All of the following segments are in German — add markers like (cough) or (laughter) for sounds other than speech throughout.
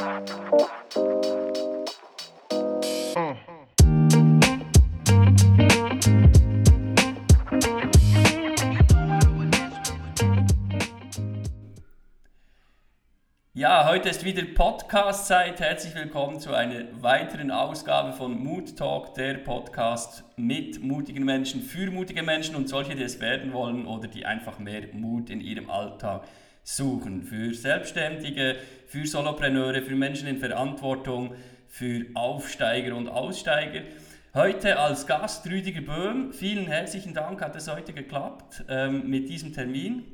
Ja, heute ist wieder Podcast-Zeit. Herzlich willkommen zu einer weiteren Ausgabe von Mood Talk, der Podcast mit mutigen Menschen, für mutige Menschen und solche, die es werden wollen oder die einfach mehr Mut in ihrem Alltag suchen. Für Selbstständige, für Solopreneure, für Menschen in Verantwortung, für Aufsteiger und Aussteiger. Heute als Gast Rüdiger Böhm. Vielen herzlichen Dank, hat es heute geklappt ähm, mit diesem Termin.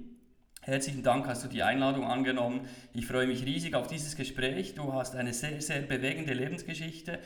Herzlichen Dank, hast du die Einladung angenommen. Ich freue mich riesig auf dieses Gespräch. Du hast eine sehr, sehr bewegende Lebensgeschichte.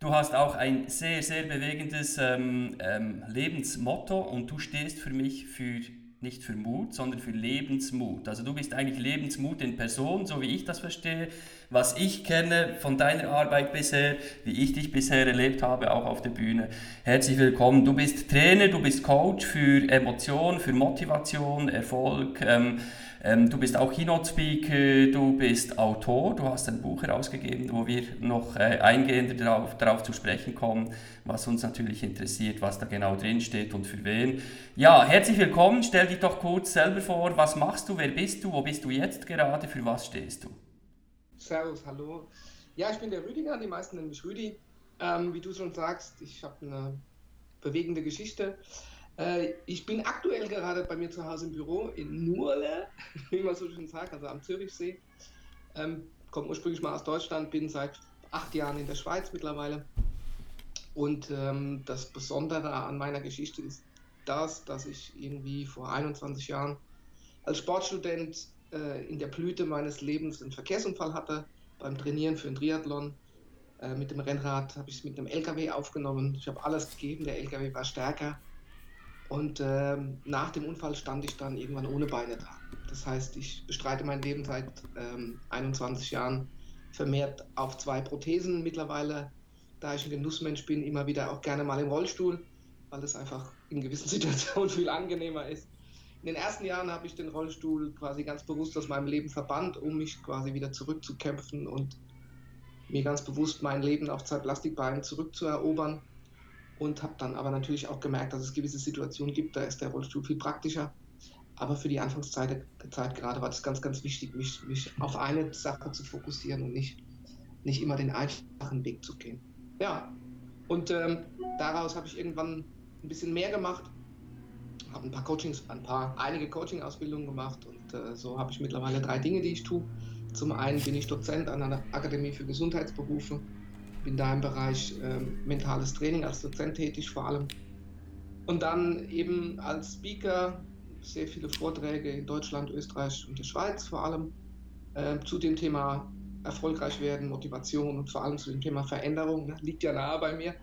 Du hast auch ein sehr, sehr bewegendes ähm, ähm, Lebensmotto und du stehst für mich für nicht für Mut, sondern für Lebensmut. Also du bist eigentlich Lebensmut in Person, so wie ich das verstehe, was ich kenne von deiner Arbeit bisher, wie ich dich bisher erlebt habe, auch auf der Bühne. Herzlich willkommen. Du bist Trainer, du bist Coach für Emotion, für Motivation, Erfolg. Ähm, ähm, du bist auch Keynote-Speaker, du bist Autor, du hast ein Buch herausgegeben, wo wir noch äh, eingehender darauf, darauf zu sprechen kommen, was uns natürlich interessiert, was da genau drin steht und für wen. Ja, herzlich willkommen, stell dich doch kurz selber vor, was machst du, wer bist du, wo bist du jetzt gerade, für was stehst du? Servus, hallo. Ja, ich bin der Rüdiger, die meisten nennen mich Rüdi. Ähm, wie du schon sagst, ich habe eine bewegende Geschichte. Äh, ich bin aktuell gerade bei mir zu Hause im Büro in Nurle, (laughs) wie man so schön sagt, also am Zürichsee. Ähm, komme ursprünglich mal aus Deutschland, bin seit acht Jahren in der Schweiz mittlerweile. Und ähm, das Besondere an meiner Geschichte ist das, dass ich irgendwie vor 21 Jahren als Sportstudent äh, in der Blüte meines Lebens einen Verkehrsunfall hatte beim Trainieren für einen Triathlon. Äh, mit dem Rennrad habe ich es mit einem LKW aufgenommen. Ich habe alles gegeben, der LKW war stärker und ähm, nach dem Unfall stand ich dann irgendwann ohne Beine da. Das heißt, ich bestreite mein Leben seit ähm, 21 Jahren vermehrt auf zwei Prothesen mittlerweile, da ich ein Genussmensch bin, immer wieder auch gerne mal im Rollstuhl, weil es einfach in gewissen (laughs) Situationen viel angenehmer ist. In den ersten Jahren habe ich den Rollstuhl quasi ganz bewusst aus meinem Leben verbannt, um mich quasi wieder zurückzukämpfen und mir ganz bewusst mein Leben auf zwei Plastikbeinen zurückzuerobern und habe dann aber natürlich auch gemerkt, dass es gewisse Situationen gibt, da ist der Rollstuhl viel praktischer. Aber für die Anfangszeit Zeit gerade war das ganz, ganz wichtig, mich, mich auf eine Sache zu fokussieren und nicht, nicht immer den einfachen Weg zu gehen. Ja, und ähm, daraus habe ich irgendwann ein bisschen mehr gemacht, habe ein paar Coachings, ein paar, einige Coaching-Ausbildungen gemacht und äh, so habe ich mittlerweile drei Dinge, die ich tue. Zum einen bin ich Dozent an einer Akademie für Gesundheitsberufe bin da im Bereich äh, mentales Training als Dozent tätig vor allem. Und dann eben als Speaker sehr viele Vorträge in Deutschland, Österreich und der Schweiz vor allem äh, zu dem Thema erfolgreich werden, Motivation und vor allem zu dem Thema Veränderung. Ne? Liegt ja nahe bei mir.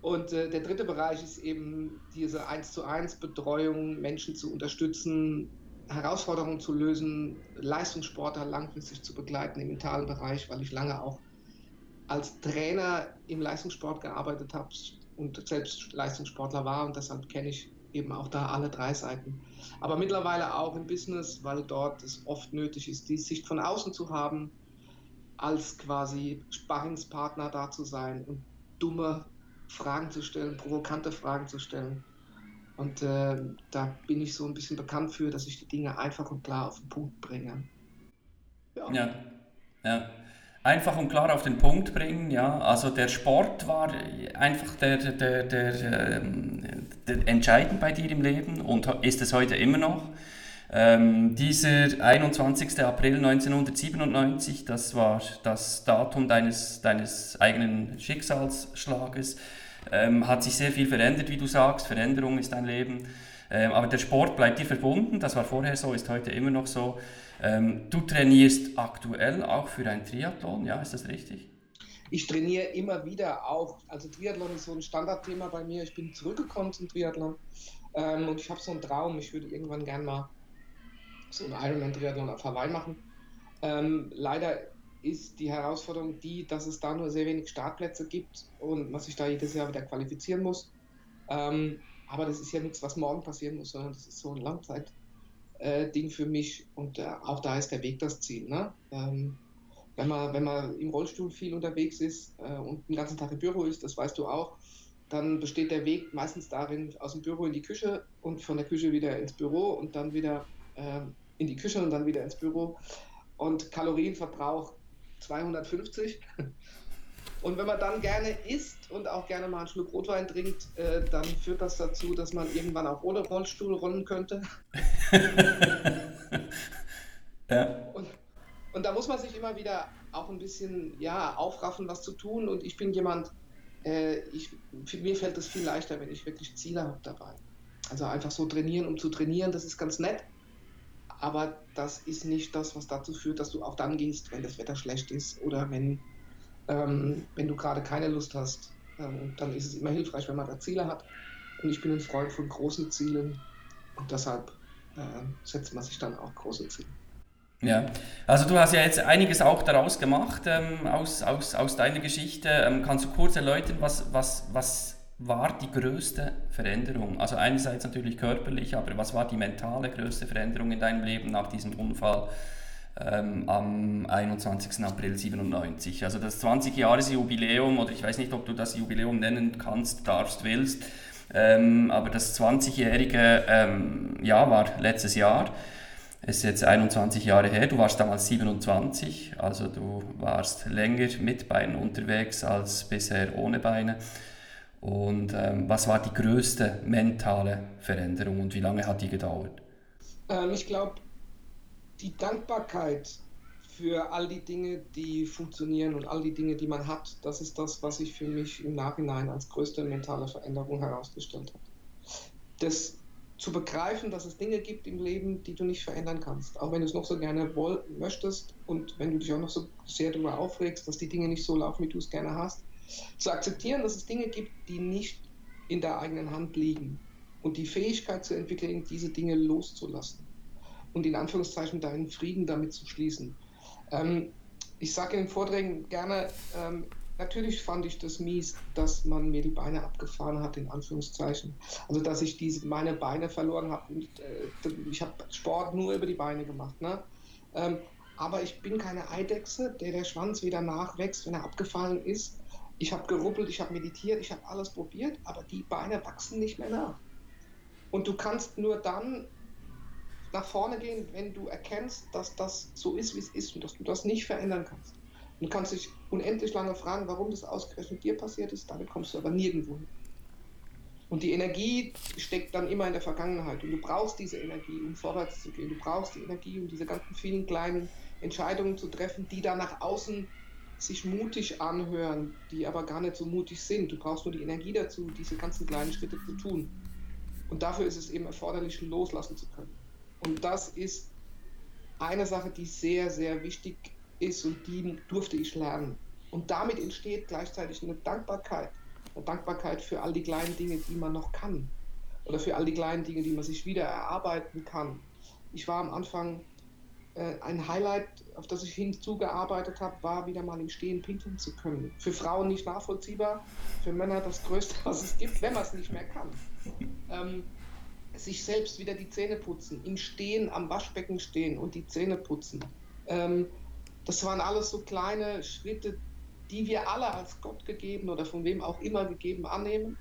Und äh, der dritte Bereich ist eben diese 1 zu 1 Betreuung, Menschen zu unterstützen, Herausforderungen zu lösen, Leistungssportler langfristig zu begleiten im mentalen Bereich, weil ich lange auch als Trainer im Leistungssport gearbeitet habe und selbst Leistungssportler war und deshalb kenne ich eben auch da alle drei Seiten. Aber mittlerweile auch im Business, weil dort es oft nötig ist, die Sicht von außen zu haben, als quasi Sparringspartner da zu sein und dumme Fragen zu stellen, provokante Fragen zu stellen. Und äh, da bin ich so ein bisschen bekannt für, dass ich die Dinge einfach und klar auf den Punkt bringe. Ja. ja. ja einfach und klar auf den Punkt bringen. Ja? Also der Sport war einfach der, der, der, ähm, der entscheidend bei dir im Leben und ist es heute immer noch. Ähm, dieser 21. April 1997, das war das Datum deines, deines eigenen Schicksalsschlages, ähm, hat sich sehr viel verändert, wie du sagst. Veränderung ist dein Leben. Ähm, aber der Sport bleibt dir verbunden, das war vorher so, ist heute immer noch so. Ähm, du trainierst aktuell auch für ein Triathlon, ja, ist das richtig? Ich trainiere immer wieder auch, also Triathlon ist so ein Standardthema bei mir. Ich bin zurückgekommen zum Triathlon ähm, und ich habe so einen Traum, ich würde irgendwann gerne mal so einen Ironman-Triathlon auf Hawaii machen. Ähm, leider ist die Herausforderung die, dass es da nur sehr wenig Startplätze gibt und man sich da jedes Jahr wieder qualifizieren muss. Ähm, aber das ist ja nichts, was morgen passieren muss, sondern das ist so ein Langzeit, äh, Ding für mich und äh, auch da ist der Weg das Ziel. Ne? Ähm, wenn man, wenn man im Rollstuhl viel unterwegs ist äh, und den ganzen Tag im Büro ist, das weißt du auch, dann besteht der Weg meistens darin, aus dem Büro in die Küche und von der Küche wieder ins Büro und dann wieder äh, in die Küche und dann wieder ins Büro. Und Kalorienverbrauch 250. Und wenn man dann gerne isst und auch gerne mal einen Schluck Rotwein trinkt, äh, dann führt das dazu, dass man irgendwann auch ohne Rollstuhl rollen könnte. (laughs) ja. Und, und da muss man sich immer wieder auch ein bisschen ja, aufraffen, was zu tun. Und ich bin jemand, äh, ich, mir fällt es viel leichter, wenn ich wirklich Ziele habe dabei. Also einfach so trainieren, um zu trainieren, das ist ganz nett. Aber das ist nicht das, was dazu führt, dass du auch dann gehst, wenn das Wetter schlecht ist oder wenn, ähm, wenn du gerade keine Lust hast. Ähm, dann ist es immer hilfreich, wenn man da Ziele hat. Und ich bin ein Freund von großen Zielen und deshalb äh, setzt man sich dann auch große Ziele. Ja, also du hast ja jetzt einiges auch daraus gemacht ähm, aus, aus, aus deiner Geschichte. Ähm, kannst du kurz erläutern, was, was, was war die größte Veränderung? Also einerseits natürlich körperlich, aber was war die mentale größte Veränderung in deinem Leben nach diesem Unfall ähm, am 21. April 97? Also das 20-Jahres-Jubiläum, oder ich weiß nicht, ob du das Jubiläum nennen kannst, darfst, willst, ähm, aber das 20-jährige ähm, Jahr war letztes Jahr. Es ist jetzt 21 Jahre her, du warst damals 27, also du warst länger mit Beinen unterwegs als bisher ohne Beine. Und ähm, was war die größte mentale Veränderung und wie lange hat die gedauert? Ähm, ich glaube, die Dankbarkeit für all die Dinge, die funktionieren und all die Dinge, die man hat, das ist das, was sich für mich im Nachhinein als größte mentale Veränderung herausgestellt hat. Das zu begreifen, dass es Dinge gibt im Leben, die du nicht verändern kannst. Auch wenn du es noch so gerne möchtest und wenn du dich auch noch so sehr darüber aufregst, dass die Dinge nicht so laufen, wie du es gerne hast. Zu akzeptieren, dass es Dinge gibt, die nicht in der eigenen Hand liegen. Und die Fähigkeit zu entwickeln, diese Dinge loszulassen. Und in Anführungszeichen deinen Frieden damit zu schließen. Ähm, ich sage in Vorträgen gerne, ähm, Natürlich fand ich das mies, dass man mir die Beine abgefahren hat, in Anführungszeichen. Also, dass ich diese, meine Beine verloren habe. Äh, ich habe Sport nur über die Beine gemacht. Ne? Ähm, aber ich bin keine Eidechse, der der Schwanz wieder nachwächst, wenn er abgefallen ist. Ich habe geruppelt, ich habe meditiert, ich habe alles probiert, aber die Beine wachsen nicht mehr nach. Und du kannst nur dann nach vorne gehen, wenn du erkennst, dass das so ist, wie es ist und dass du das nicht verändern kannst. Du kannst dich unendlich lange fragen, warum das ausgerechnet dir passiert ist, damit kommst du aber nirgendwo hin. Und die Energie steckt dann immer in der Vergangenheit. Und du brauchst diese Energie, um vorwärts zu gehen. Du brauchst die Energie, um diese ganzen vielen kleinen Entscheidungen zu treffen, die dann nach außen sich mutig anhören, die aber gar nicht so mutig sind. Du brauchst nur die Energie dazu, diese ganzen kleinen Schritte zu tun. Und dafür ist es eben erforderlich, loslassen zu können. Und das ist eine Sache, die sehr, sehr wichtig ist und die durfte ich lernen. Und damit entsteht gleichzeitig eine Dankbarkeit. Eine Dankbarkeit für all die kleinen Dinge, die man noch kann. Oder für all die kleinen Dinge, die man sich wieder erarbeiten kann. Ich war am Anfang, äh, ein Highlight, auf das ich hinzugearbeitet habe, war wieder mal im Stehen pinkeln zu können. Für Frauen nicht nachvollziehbar, für Männer das Größte, (laughs) was es gibt, wenn man es nicht mehr kann. Ähm, sich selbst wieder die Zähne putzen, im Stehen am Waschbecken stehen und die Zähne putzen. Ähm, das waren alles so kleine Schritte, die wir alle als Gott gegeben oder von wem auch immer gegeben annehmen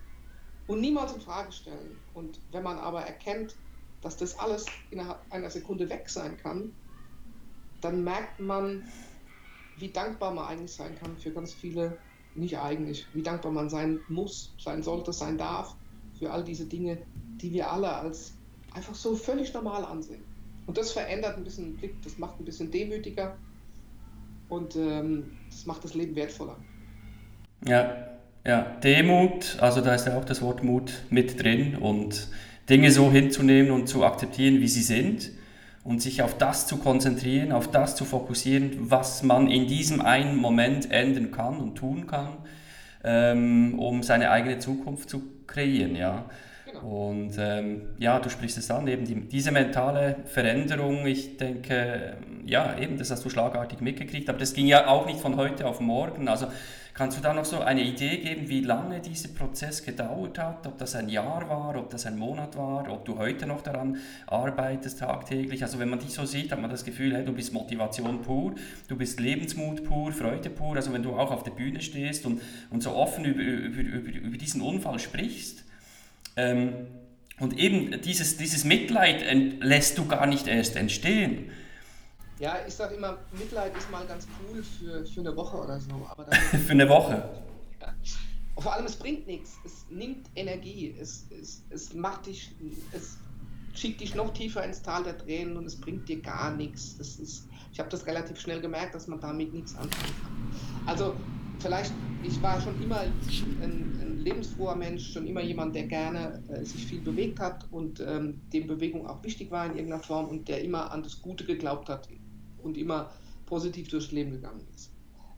und niemals in Frage stellen. Und wenn man aber erkennt, dass das alles innerhalb einer Sekunde weg sein kann, dann merkt man, wie dankbar man eigentlich sein kann für ganz viele, nicht eigentlich, wie dankbar man sein muss, sein sollte, sein darf für all diese Dinge, die wir alle als einfach so völlig normal ansehen. Und das verändert ein bisschen den Blick, das macht ein bisschen demütiger und ähm, das macht das Leben wertvoller. Ja, ja, Demut, also da ist ja auch das Wort Mut mit drin und Dinge so hinzunehmen und zu akzeptieren, wie sie sind und sich auf das zu konzentrieren, auf das zu fokussieren, was man in diesem einen Moment ändern kann und tun kann, ähm, um seine eigene Zukunft zu kreieren, ja. Genau. Und ähm, ja, du sprichst es an, eben die, diese mentale Veränderung, ich denke, ja, eben, das hast du schlagartig mitgekriegt, aber das ging ja auch nicht von heute auf morgen. Also kannst du da noch so eine Idee geben, wie lange dieser Prozess gedauert hat, ob das ein Jahr war, ob das ein Monat war, ob du heute noch daran arbeitest tagtäglich? Also wenn man dich so sieht, hat man das Gefühl, hey, du bist Motivation pur, du bist Lebensmut pur, Freude pur, also wenn du auch auf der Bühne stehst und, und so offen über, über, über, über diesen Unfall sprichst, ähm, und eben dieses, dieses Mitleid lässt du gar nicht erst entstehen. Ja, ich sage immer, Mitleid ist mal ganz cool für, für eine Woche oder so. (laughs) für eine Woche? Ja. vor allem, es bringt nichts. Es nimmt Energie. Es, es, es macht dich, es schickt dich noch tiefer ins Tal der Tränen und es bringt dir gar nichts. Das ist, ich habe das relativ schnell gemerkt, dass man damit nichts anfangen kann. Also vielleicht, ich war schon immer ein, ein lebensfroher Mensch, schon immer jemand, der gerne äh, sich viel bewegt hat und ähm, dem Bewegung auch wichtig war in irgendeiner Form und der immer an das Gute geglaubt hat und immer positiv durchs Leben gegangen ist.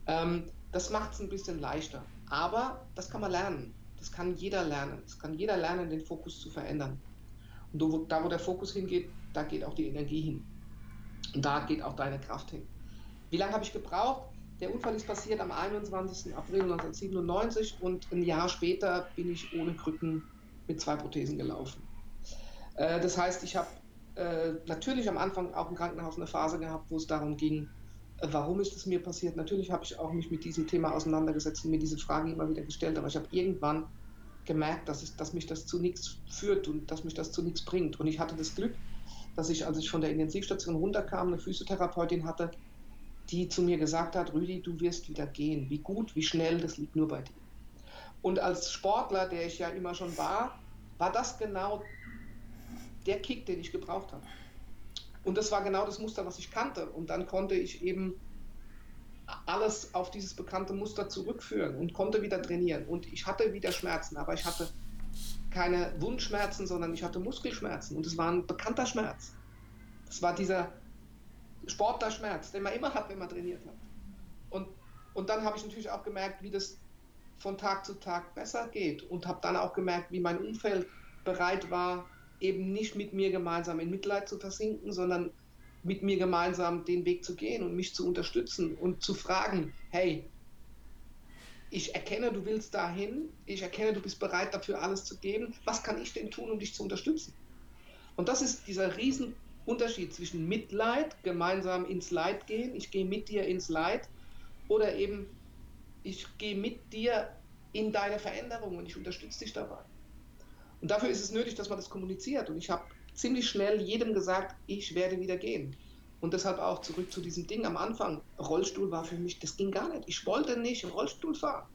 Ähm, das macht es ein bisschen leichter. Aber das kann man lernen. Das kann jeder lernen. Das kann jeder lernen, den Fokus zu verändern. Und da, wo der Fokus hingeht, da geht auch die Energie hin. Und da geht auch deine Kraft hin. Wie lange habe ich gebraucht? Der Unfall ist passiert am 21. April 1997 und ein Jahr später bin ich ohne Krücken mit zwei Prothesen gelaufen. Äh, das heißt, ich habe äh, natürlich am Anfang auch im Krankenhaus eine Phase gehabt, wo es darum ging, äh, warum ist es mir passiert. Natürlich habe ich auch mich mit diesem Thema auseinandergesetzt und mir diese Frage immer wieder gestellt, aber ich habe irgendwann gemerkt, dass, ich, dass mich das zu nichts führt und dass mich das zu nichts bringt. Und ich hatte das Glück, dass ich, als ich von der Intensivstation runterkam, eine Physiotherapeutin hatte, die zu mir gesagt hat, Rüdi, du wirst wieder gehen. Wie gut, wie schnell, das liegt nur bei dir. Und als Sportler, der ich ja immer schon war, war das genau der Kick, den ich gebraucht habe. Und das war genau das Muster, was ich kannte. Und dann konnte ich eben alles auf dieses bekannte Muster zurückführen und konnte wieder trainieren. Und ich hatte wieder Schmerzen, aber ich hatte keine Wundschmerzen, sondern ich hatte Muskelschmerzen. Und es war ein bekannter Schmerz. Das war dieser Sportlerschmerz, den man immer hat, wenn man trainiert hat. Und, und dann habe ich natürlich auch gemerkt, wie das von Tag zu Tag besser geht und habe dann auch gemerkt, wie mein Umfeld bereit war, eben nicht mit mir gemeinsam in Mitleid zu versinken, sondern mit mir gemeinsam den Weg zu gehen und mich zu unterstützen und zu fragen, hey, ich erkenne, du willst dahin, ich erkenne, du bist bereit dafür alles zu geben, was kann ich denn tun, um dich zu unterstützen? Und das ist dieser Riesenunterschied zwischen Mitleid, gemeinsam ins Leid gehen, ich gehe mit dir ins Leid, oder eben, ich gehe mit dir in deine Veränderung und ich unterstütze dich dabei. Und dafür ist es nötig, dass man das kommuniziert. Und ich habe ziemlich schnell jedem gesagt, ich werde wieder gehen. Und deshalb auch zurück zu diesem Ding am Anfang. Rollstuhl war für mich, das ging gar nicht. Ich wollte nicht Rollstuhl fahren.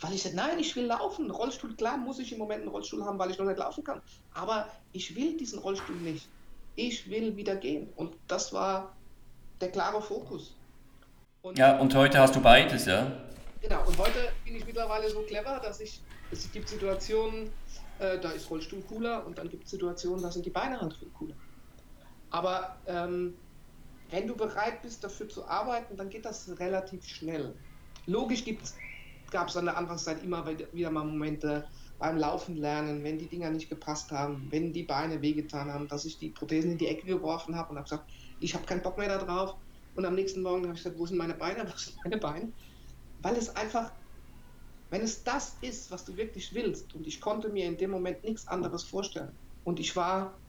Weil ich sagte, nein, ich will laufen. Rollstuhl, klar muss ich im Moment einen Rollstuhl haben, weil ich noch nicht laufen kann. Aber ich will diesen Rollstuhl nicht. Ich will wieder gehen. Und das war der klare Fokus. Und ja, und heute hast du beides, ja? Genau, und heute bin ich mittlerweile so clever, dass ich, es gibt Situationen, äh, da ist Rollstuhl cooler und dann gibt es Situationen, da sind die Beine halt viel cooler. Aber ähm, wenn du bereit bist, dafür zu arbeiten, dann geht das relativ schnell. Logisch gab es an der Anfangszeit immer wieder mal Momente beim Laufen lernen, wenn die Dinger nicht gepasst haben, wenn die Beine wehgetan haben, dass ich die Prothesen in die Ecke geworfen habe und habe gesagt, ich habe keinen Bock mehr da drauf. Und am nächsten Morgen habe ich gesagt, wo sind meine Beine, (laughs) wo sind meine Beine? Weil es einfach wenn es das ist, was du wirklich willst, und ich konnte mir in dem Moment nichts anderes vorstellen, und ich war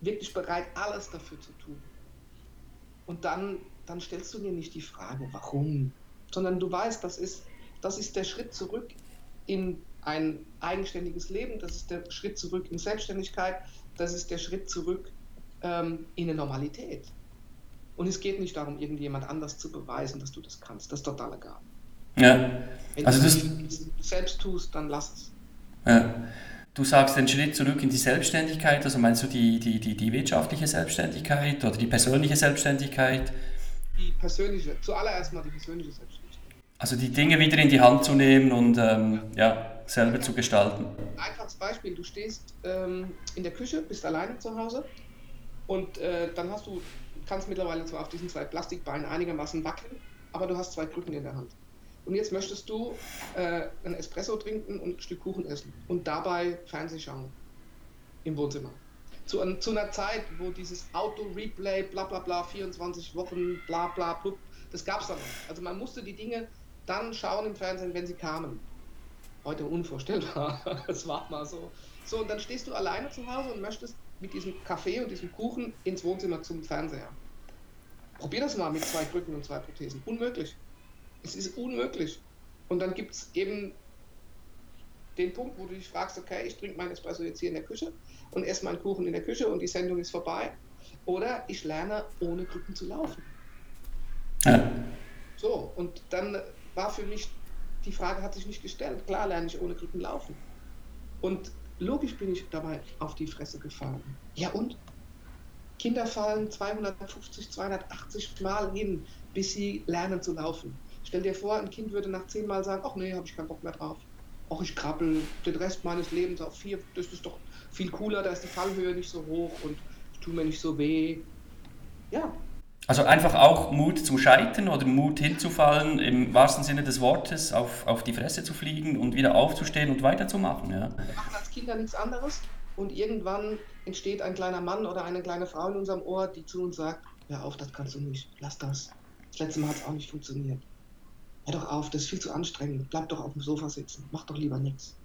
wirklich bereit, alles dafür zu tun, und dann, dann stellst du dir nicht die Frage, warum, sondern du weißt, das ist, das ist der Schritt zurück in ein eigenständiges Leben, das ist der Schritt zurück in Selbstständigkeit, das ist der Schritt zurück ähm, in eine Normalität. Und es geht nicht darum, irgendjemand anders zu beweisen, dass du das kannst. Das ist total egal. Ja. Wenn also du das selbst tust, dann lass es. Ja. Du sagst den Schritt zurück in die Selbstständigkeit, also meinst du die, die, die, die wirtschaftliche Selbstständigkeit oder die persönliche Selbstständigkeit? Die persönliche, zuallererst mal die persönliche Selbstständigkeit. Also die Dinge wieder in die Hand zu nehmen und ähm, ja, selber zu gestalten. Einfaches Beispiel, du stehst ähm, in der Küche, bist alleine zu Hause und äh, dann hast du, kannst mittlerweile zwar auf diesen zwei Plastikbeinen einigermaßen wackeln, aber du hast zwei Krücken in der Hand und jetzt möchtest du äh, ein Espresso trinken und ein Stück Kuchen essen und dabei Fernsehen schauen. im Wohnzimmer. Zu, zu einer Zeit, wo dieses Auto-Replay, bla bla bla, 24 Wochen, bla bla, blub, das gab es da noch. Also man musste die Dinge dann schauen im Fernsehen, wenn sie kamen. Heute unvorstellbar. (laughs) Das war mal so. So, und dann stehst du alleine zu Hause und möchtest mit diesem Kaffee und diesem Kuchen ins Wohnzimmer zum Fernseher. Probier das mal mit zwei Krücken und zwei Prothesen. Unmöglich. Es ist unmöglich. Und dann gibt es eben den Punkt, wo du dich fragst, okay, ich trinke meinen Espresso jetzt hier in der Küche und esse meinen Kuchen in der Küche und die Sendung ist vorbei. Oder ich lerne ohne Krücken zu laufen. Ja. So, und dann war für mich, die Frage hat sich nicht gestellt. Klar lerne ich ohne Krücken laufen. Und logisch bin ich dabei auf die Fresse gefallen. Ja und? Kinder fallen 250, 280 Mal hin, bis sie lernen zu laufen. Stell dir vor, ein Kind würde nach zehn Mal sagen, ach nee, habe ich keinen Bock mehr drauf. Ach, ich krabbel den Rest meines Lebens auf vier, das ist doch viel cooler, da ist die Fallhöhe nicht so hoch und ich tue mir nicht so weh. Ja. Also einfach auch Mut zum Scheitern oder Mut hinzufallen, im wahrsten Sinne des Wortes, auf, auf die Fresse zu fliegen und wieder aufzustehen und weiterzumachen. Ja. Wir machen als Kinder nichts anderes und irgendwann entsteht ein kleiner Mann oder eine kleine Frau in unserem Ohr, die zu uns sagt, hör auf, das kannst du nicht, lass das. Das letzte Mal hat es auch nicht funktioniert. Hör doch auf, das ist viel zu anstrengend, bleib doch auf dem Sofa sitzen, mach doch lieber nichts.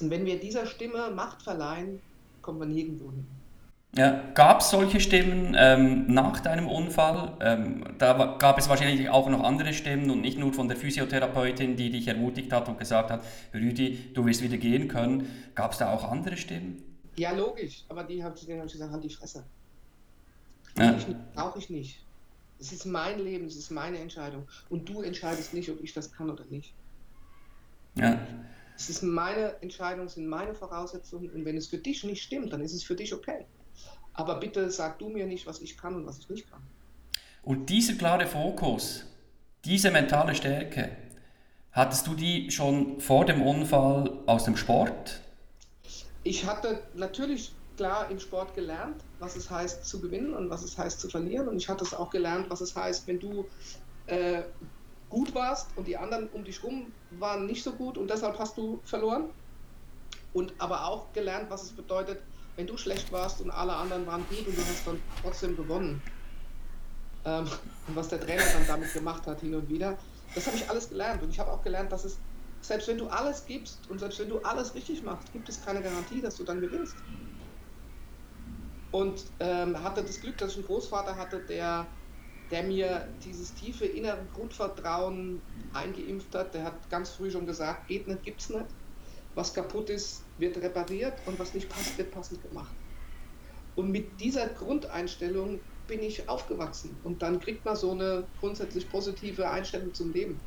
Und wenn wir dieser Stimme Macht verleihen, kommen wir nirgendwo hin. Ja, gab es solche Stimmen ähm, nach deinem Unfall? Ähm, da gab es wahrscheinlich auch noch andere Stimmen und nicht nur von der Physiotherapeutin, die dich ermutigt hat und gesagt hat, Rüdi, du wirst wieder gehen können. Gab es da auch andere Stimmen? Ja, logisch, aber die habe hab ich gesagt, halt die Fresse. Ja. Brauche ich nicht. Es ist mein Leben, es ist meine Entscheidung. Und du entscheidest nicht, ob ich das kann oder nicht. Ja. Es ist meine Entscheidung, es sind meine Voraussetzungen. Und wenn es für dich nicht stimmt, dann ist es für dich okay. Aber bitte sag du mir nicht, was ich kann und was ich nicht kann. Und dieser klare Fokus, diese mentale Stärke, hattest du die schon vor dem Unfall aus dem Sport? Ich hatte natürlich klar im Sport gelernt, was es heißt zu gewinnen und was es heißt zu verlieren. Und ich hatte es auch gelernt, was es heißt, wenn du äh, gut warst und die anderen um dich rum waren nicht so gut und deshalb hast du verloren. Und aber auch gelernt, was es bedeutet, wenn du schlecht warst und alle anderen waren gut und du hast dann trotzdem gewonnen. Ähm, und was der Trainer dann damit gemacht hat, hin und wieder, das habe ich alles gelernt. Und ich habe auch gelernt, dass es, selbst wenn du alles gibst und selbst wenn du alles richtig machst, gibt es keine Garantie, dass du dann gewinnst. Und ähm, hatte das Glück, dass ich einen Großvater hatte, der, der mir dieses tiefe innere Grundvertrauen eingeimpft hat. Der hat ganz früh schon gesagt, geht nicht, gibt's nicht. Was kaputt ist, wird repariert und was nicht passt, wird passend gemacht. Und mit dieser Grundeinstellung bin ich aufgewachsen. Und dann kriegt man so eine grundsätzlich positive Einstellung zum Leben.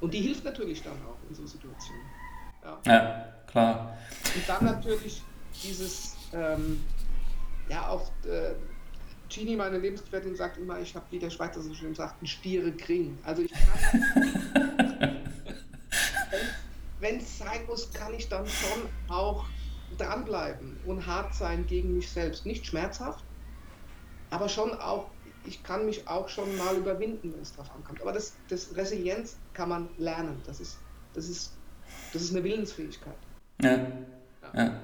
Und die hilft natürlich dann auch in so Situationen. Ja, ja klar. Und dann natürlich dieses, ähm, ja, auch äh, Gini, meine Lebensgefährtin, sagt immer, ich habe, wie der Schweizer so schön sagt, einen Stiere Kring. Also ich kann. (laughs) wenn es sein muss, kann ich dann schon auch dranbleiben und hart sein gegen mich selbst. Nicht schmerzhaft, aber schon auch, ich kann mich auch schon mal überwinden, wenn es drauf ankommt. Aber das, das Resilienz kann man lernen. Das ist, das ist, das ist eine Willensfähigkeit. Ja. ja. ja.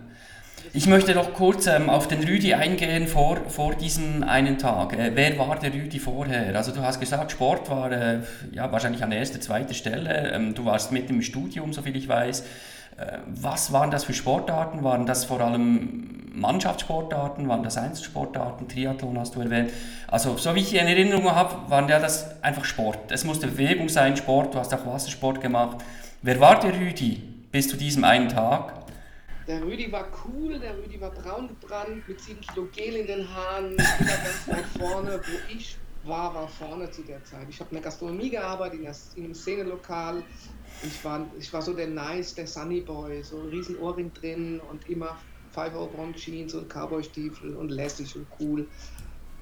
Ich möchte noch kurz ähm, auf den Rüdi eingehen vor, vor diesem einen Tag. Äh, wer war der Rüdi vorher? Also du hast gesagt, Sport war äh, ja, wahrscheinlich an erster, zweiter Stelle. Ähm, du warst mit im Studium, soviel ich weiß. Äh, was waren das für Sportarten? Waren das vor allem Mannschaftssportarten? Waren das Einzelsportarten? Triathlon hast du erwähnt. Also so wie ich in Erinnerung habe, waren ja das einfach Sport. Es musste Bewegung sein, Sport. Du hast auch Wassersport gemacht. Wer war der Rüdi bis zu diesem einen Tag? Der Rüdi war cool, der Rüdi war braun gebrannt, mit 7 Kilo Gel in den Haaren, (laughs) immer ganz weit vorne. Wo ich war, war vorne zu der Zeit. Ich habe in der Gastronomie gearbeitet, in, einem Szenelokal. Ich war, ich war so der Nice, der Sunny Boy, so ein riesen Ohrring drin und immer 5 Bond Jeans und Cowboy-Stiefel und lässig und cool.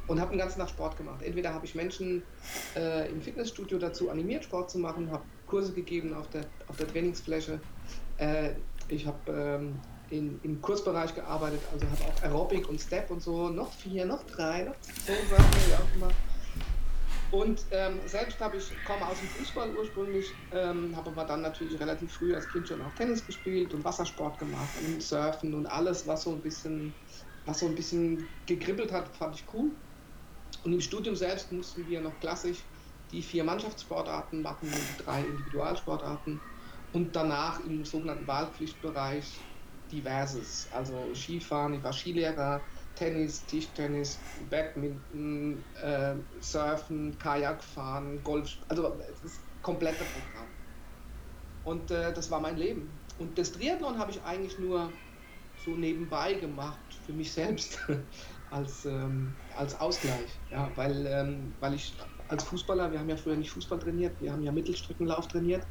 Und habe den ganzen Tag Sport gemacht. Entweder habe ich Menschen äh, im Fitnessstudio dazu animiert, Sport zu machen, habe Kurse gegeben auf der, auf der Trainingsfläche. Äh, ich habe ähm, in, im Kursbereich gearbeitet, also habe auch Aerobic und Step und so, noch vier, noch drei, noch zehn Sachen, wie auch immer. Und ähm, selbst habe ich, komme aus dem Fußball ursprünglich, ähm, habe aber dann natürlich relativ früh als Kind schon auch Tennis gespielt und Wassersport gemacht und Surfen und alles, was so ein bisschen, was so ein bisschen gekribbelt hat, fand ich cool. Und im Studium selbst mussten wir noch klassisch die vier Mannschaftssportarten machen die drei Individualsportarten und danach im sogenannten Wahlpflichtbereich diverses, also Skifahren, ich war Skilehrer, Tennis, Tischtennis, Badminton, äh, Surfen, Kajakfahren, Golf, also das komplette Programm. Und äh, das war mein Leben. Und das Triathlon habe ich eigentlich nur so nebenbei gemacht, für mich selbst, (laughs) als, ähm, als Ausgleich. Ja, weil, ähm, weil ich als Fußballer, wir haben ja früher nicht Fußball trainiert, wir haben ja Mittelstreckenlauf trainiert.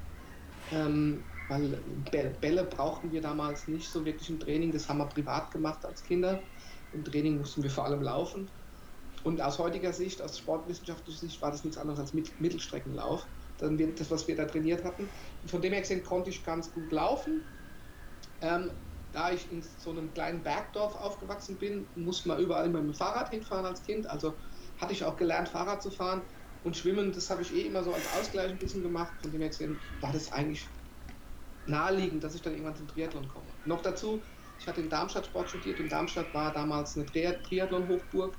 Ähm, weil Bälle brauchten wir damals nicht so wirklich im Training, das haben wir privat gemacht als Kinder. Im Training mussten wir vor allem laufen. Und aus heutiger Sicht, aus sportwissenschaftlicher Sicht, war das nichts anderes als Mittelstreckenlauf. Dann wird das, was wir da trainiert hatten. Von dem her gesehen konnte ich ganz gut laufen. Ähm, da ich in so einem kleinen Bergdorf aufgewachsen bin, musste man überall mit dem Fahrrad hinfahren als Kind. Also hatte ich auch gelernt, Fahrrad zu fahren. Und Schwimmen, das habe ich eh immer so als Ausgleich ein bisschen gemacht. Von dem her gesehen war das eigentlich naheliegend, dass ich dann irgendwann zum Triathlon komme. Noch dazu, ich hatte in Darmstadt Sport studiert. In Darmstadt war damals eine Triathlon-Hochburg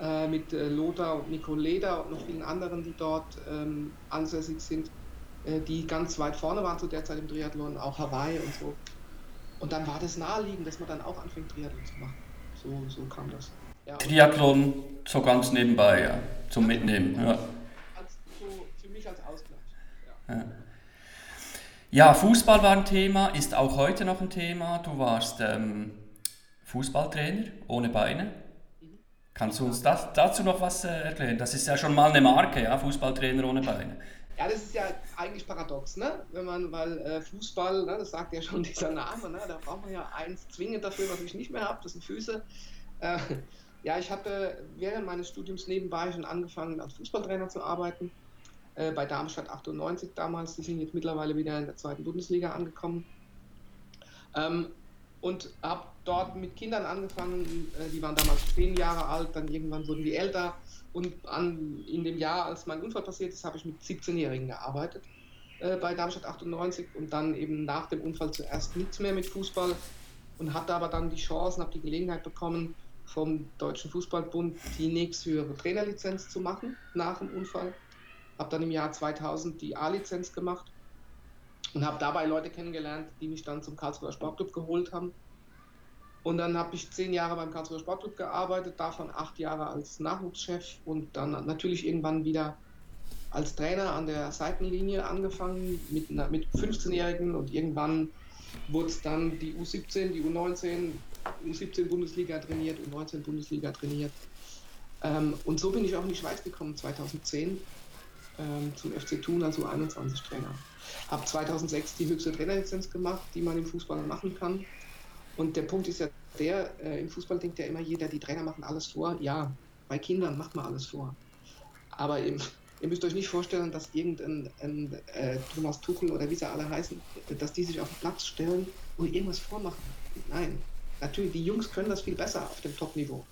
äh, mit äh, Lothar und Nico Leder und noch vielen anderen, die dort ähm, ansässig sind, äh, die ganz weit vorne waren zu der Zeit im Triathlon, auch Hawaii und so. Und dann war das naheliegend, dass man dann auch anfängt, Triathlon zu machen. So, so kam das. Ja, Triathlon so ganz nebenbei, ja, zum Mitnehmen. Ja. Als, so für mich als Ausgleich. Ja. ja. Ja, Fußball war ein Thema, ist auch heute noch ein Thema. Du warst ähm, Fußballtrainer ohne Beine. Kannst du uns das, dazu noch was äh, erklären? Das ist ja schon mal eine Marke, ja, Fußballtrainer ohne Beine. Ja, das ist ja eigentlich paradox, ne? Wenn man, weil äh, Fußball, ne, das sagt ja schon (laughs) dieser Name, ne? Da braucht man ja eins zwingend dafür, was ich nicht mehr habe, das sind Füße. Äh, ja, ich hatte während meines Studiums nebenbei schon angefangen, als Fußballtrainer zu arbeiten äh, bei Darmstadt 98 damals. Die sind jetzt mittlerweile wieder in der zweiten Bundesliga angekommen. Ähm, und habe dort mit Kindern angefangen, äh, die waren damals zehn Jahre alt, dann irgendwann wurden die älter. Und an, in dem Jahr, als mein Unfall passiert ist, habe ich mit 17-Jährigen gearbeitet äh, bei Darmstadt 98 und dann eben nach dem Unfall zuerst nichts mehr mit Fußball und hatte aber dann die Chance, habe die Gelegenheit bekommen, vom Deutschen Fußballbund die nächsthöhere Trainerlizenz zu machen nach dem Unfall habe dann im Jahr 2000 die A-Lizenz gemacht und habe dabei Leute kennengelernt, die mich dann zum Karlsruher Sportclub geholt haben. Und dann habe ich zehn Jahre beim Karlsruher Sportclub gearbeitet, davon acht Jahre als Nachwuchschef und dann natürlich irgendwann wieder als Trainer an der Seitenlinie angefangen mit, mit 15-Jährigen und irgendwann wurde es dann die U17, die U19, U17 Bundesliga trainiert, U19 Bundesliga trainiert. Ähm, und so bin ich auch in die Schweiz gekommen 2010 ähm, zum FC Thun als U21-Trainer. Habe 2006 die höchste Trainerlizenz gemacht, die man im Fußball machen kann. Und der Punkt ist ja der, äh, im Fußball denkt ja immer jeder, die Trainer machen alles vor. Ja, bei Kindern macht man alles vor. Aber im, (laughs) ihr müsst euch nicht vorstellen, dass irgendein ein, äh, Thomas Tuchel oder wie sie alle heißen, dass die sich auf den Platz stellen und irgendwas vormachen. Nein, natürlich, die Jungs können das viel besser auf dem Top-Niveau.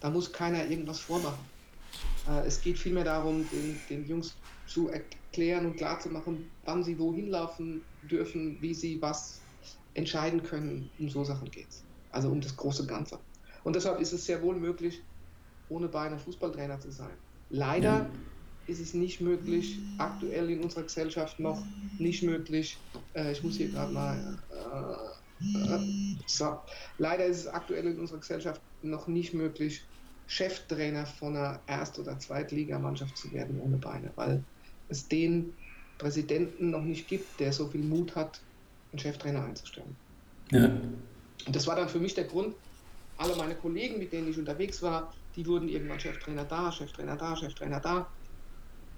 Da muss keiner irgendwas vormachen. Äh, es geht vielmehr darum, den, den Jungs zu erklären und klarzumachen, wann sie wohin laufen dürfen, wie sie was entscheiden können. Um so Sachen geht es. Also um das große Ganze. Und deshalb ist es sehr wohl möglich, ohne Beine Fußballtrainer zu sein. Leider ist es nicht möglich, aktuell in unserer Gesellschaft noch nicht möglich. Äh, ich muss hier gerade mal. Äh, äh, so. Leider ist es aktuell in unserer Gesellschaft noch nicht möglich, Cheftrainer von einer Erst- oder Zweitligamannschaft zu werden ohne Beine, weil es den Präsidenten noch nicht gibt, der so viel Mut hat, einen Cheftrainer einzustellen. Ja. Und das war dann für mich der Grund, alle meine Kollegen, mit denen ich unterwegs war, die wurden irgendwann Cheftrainer da, Cheftrainer da, Cheftrainer da.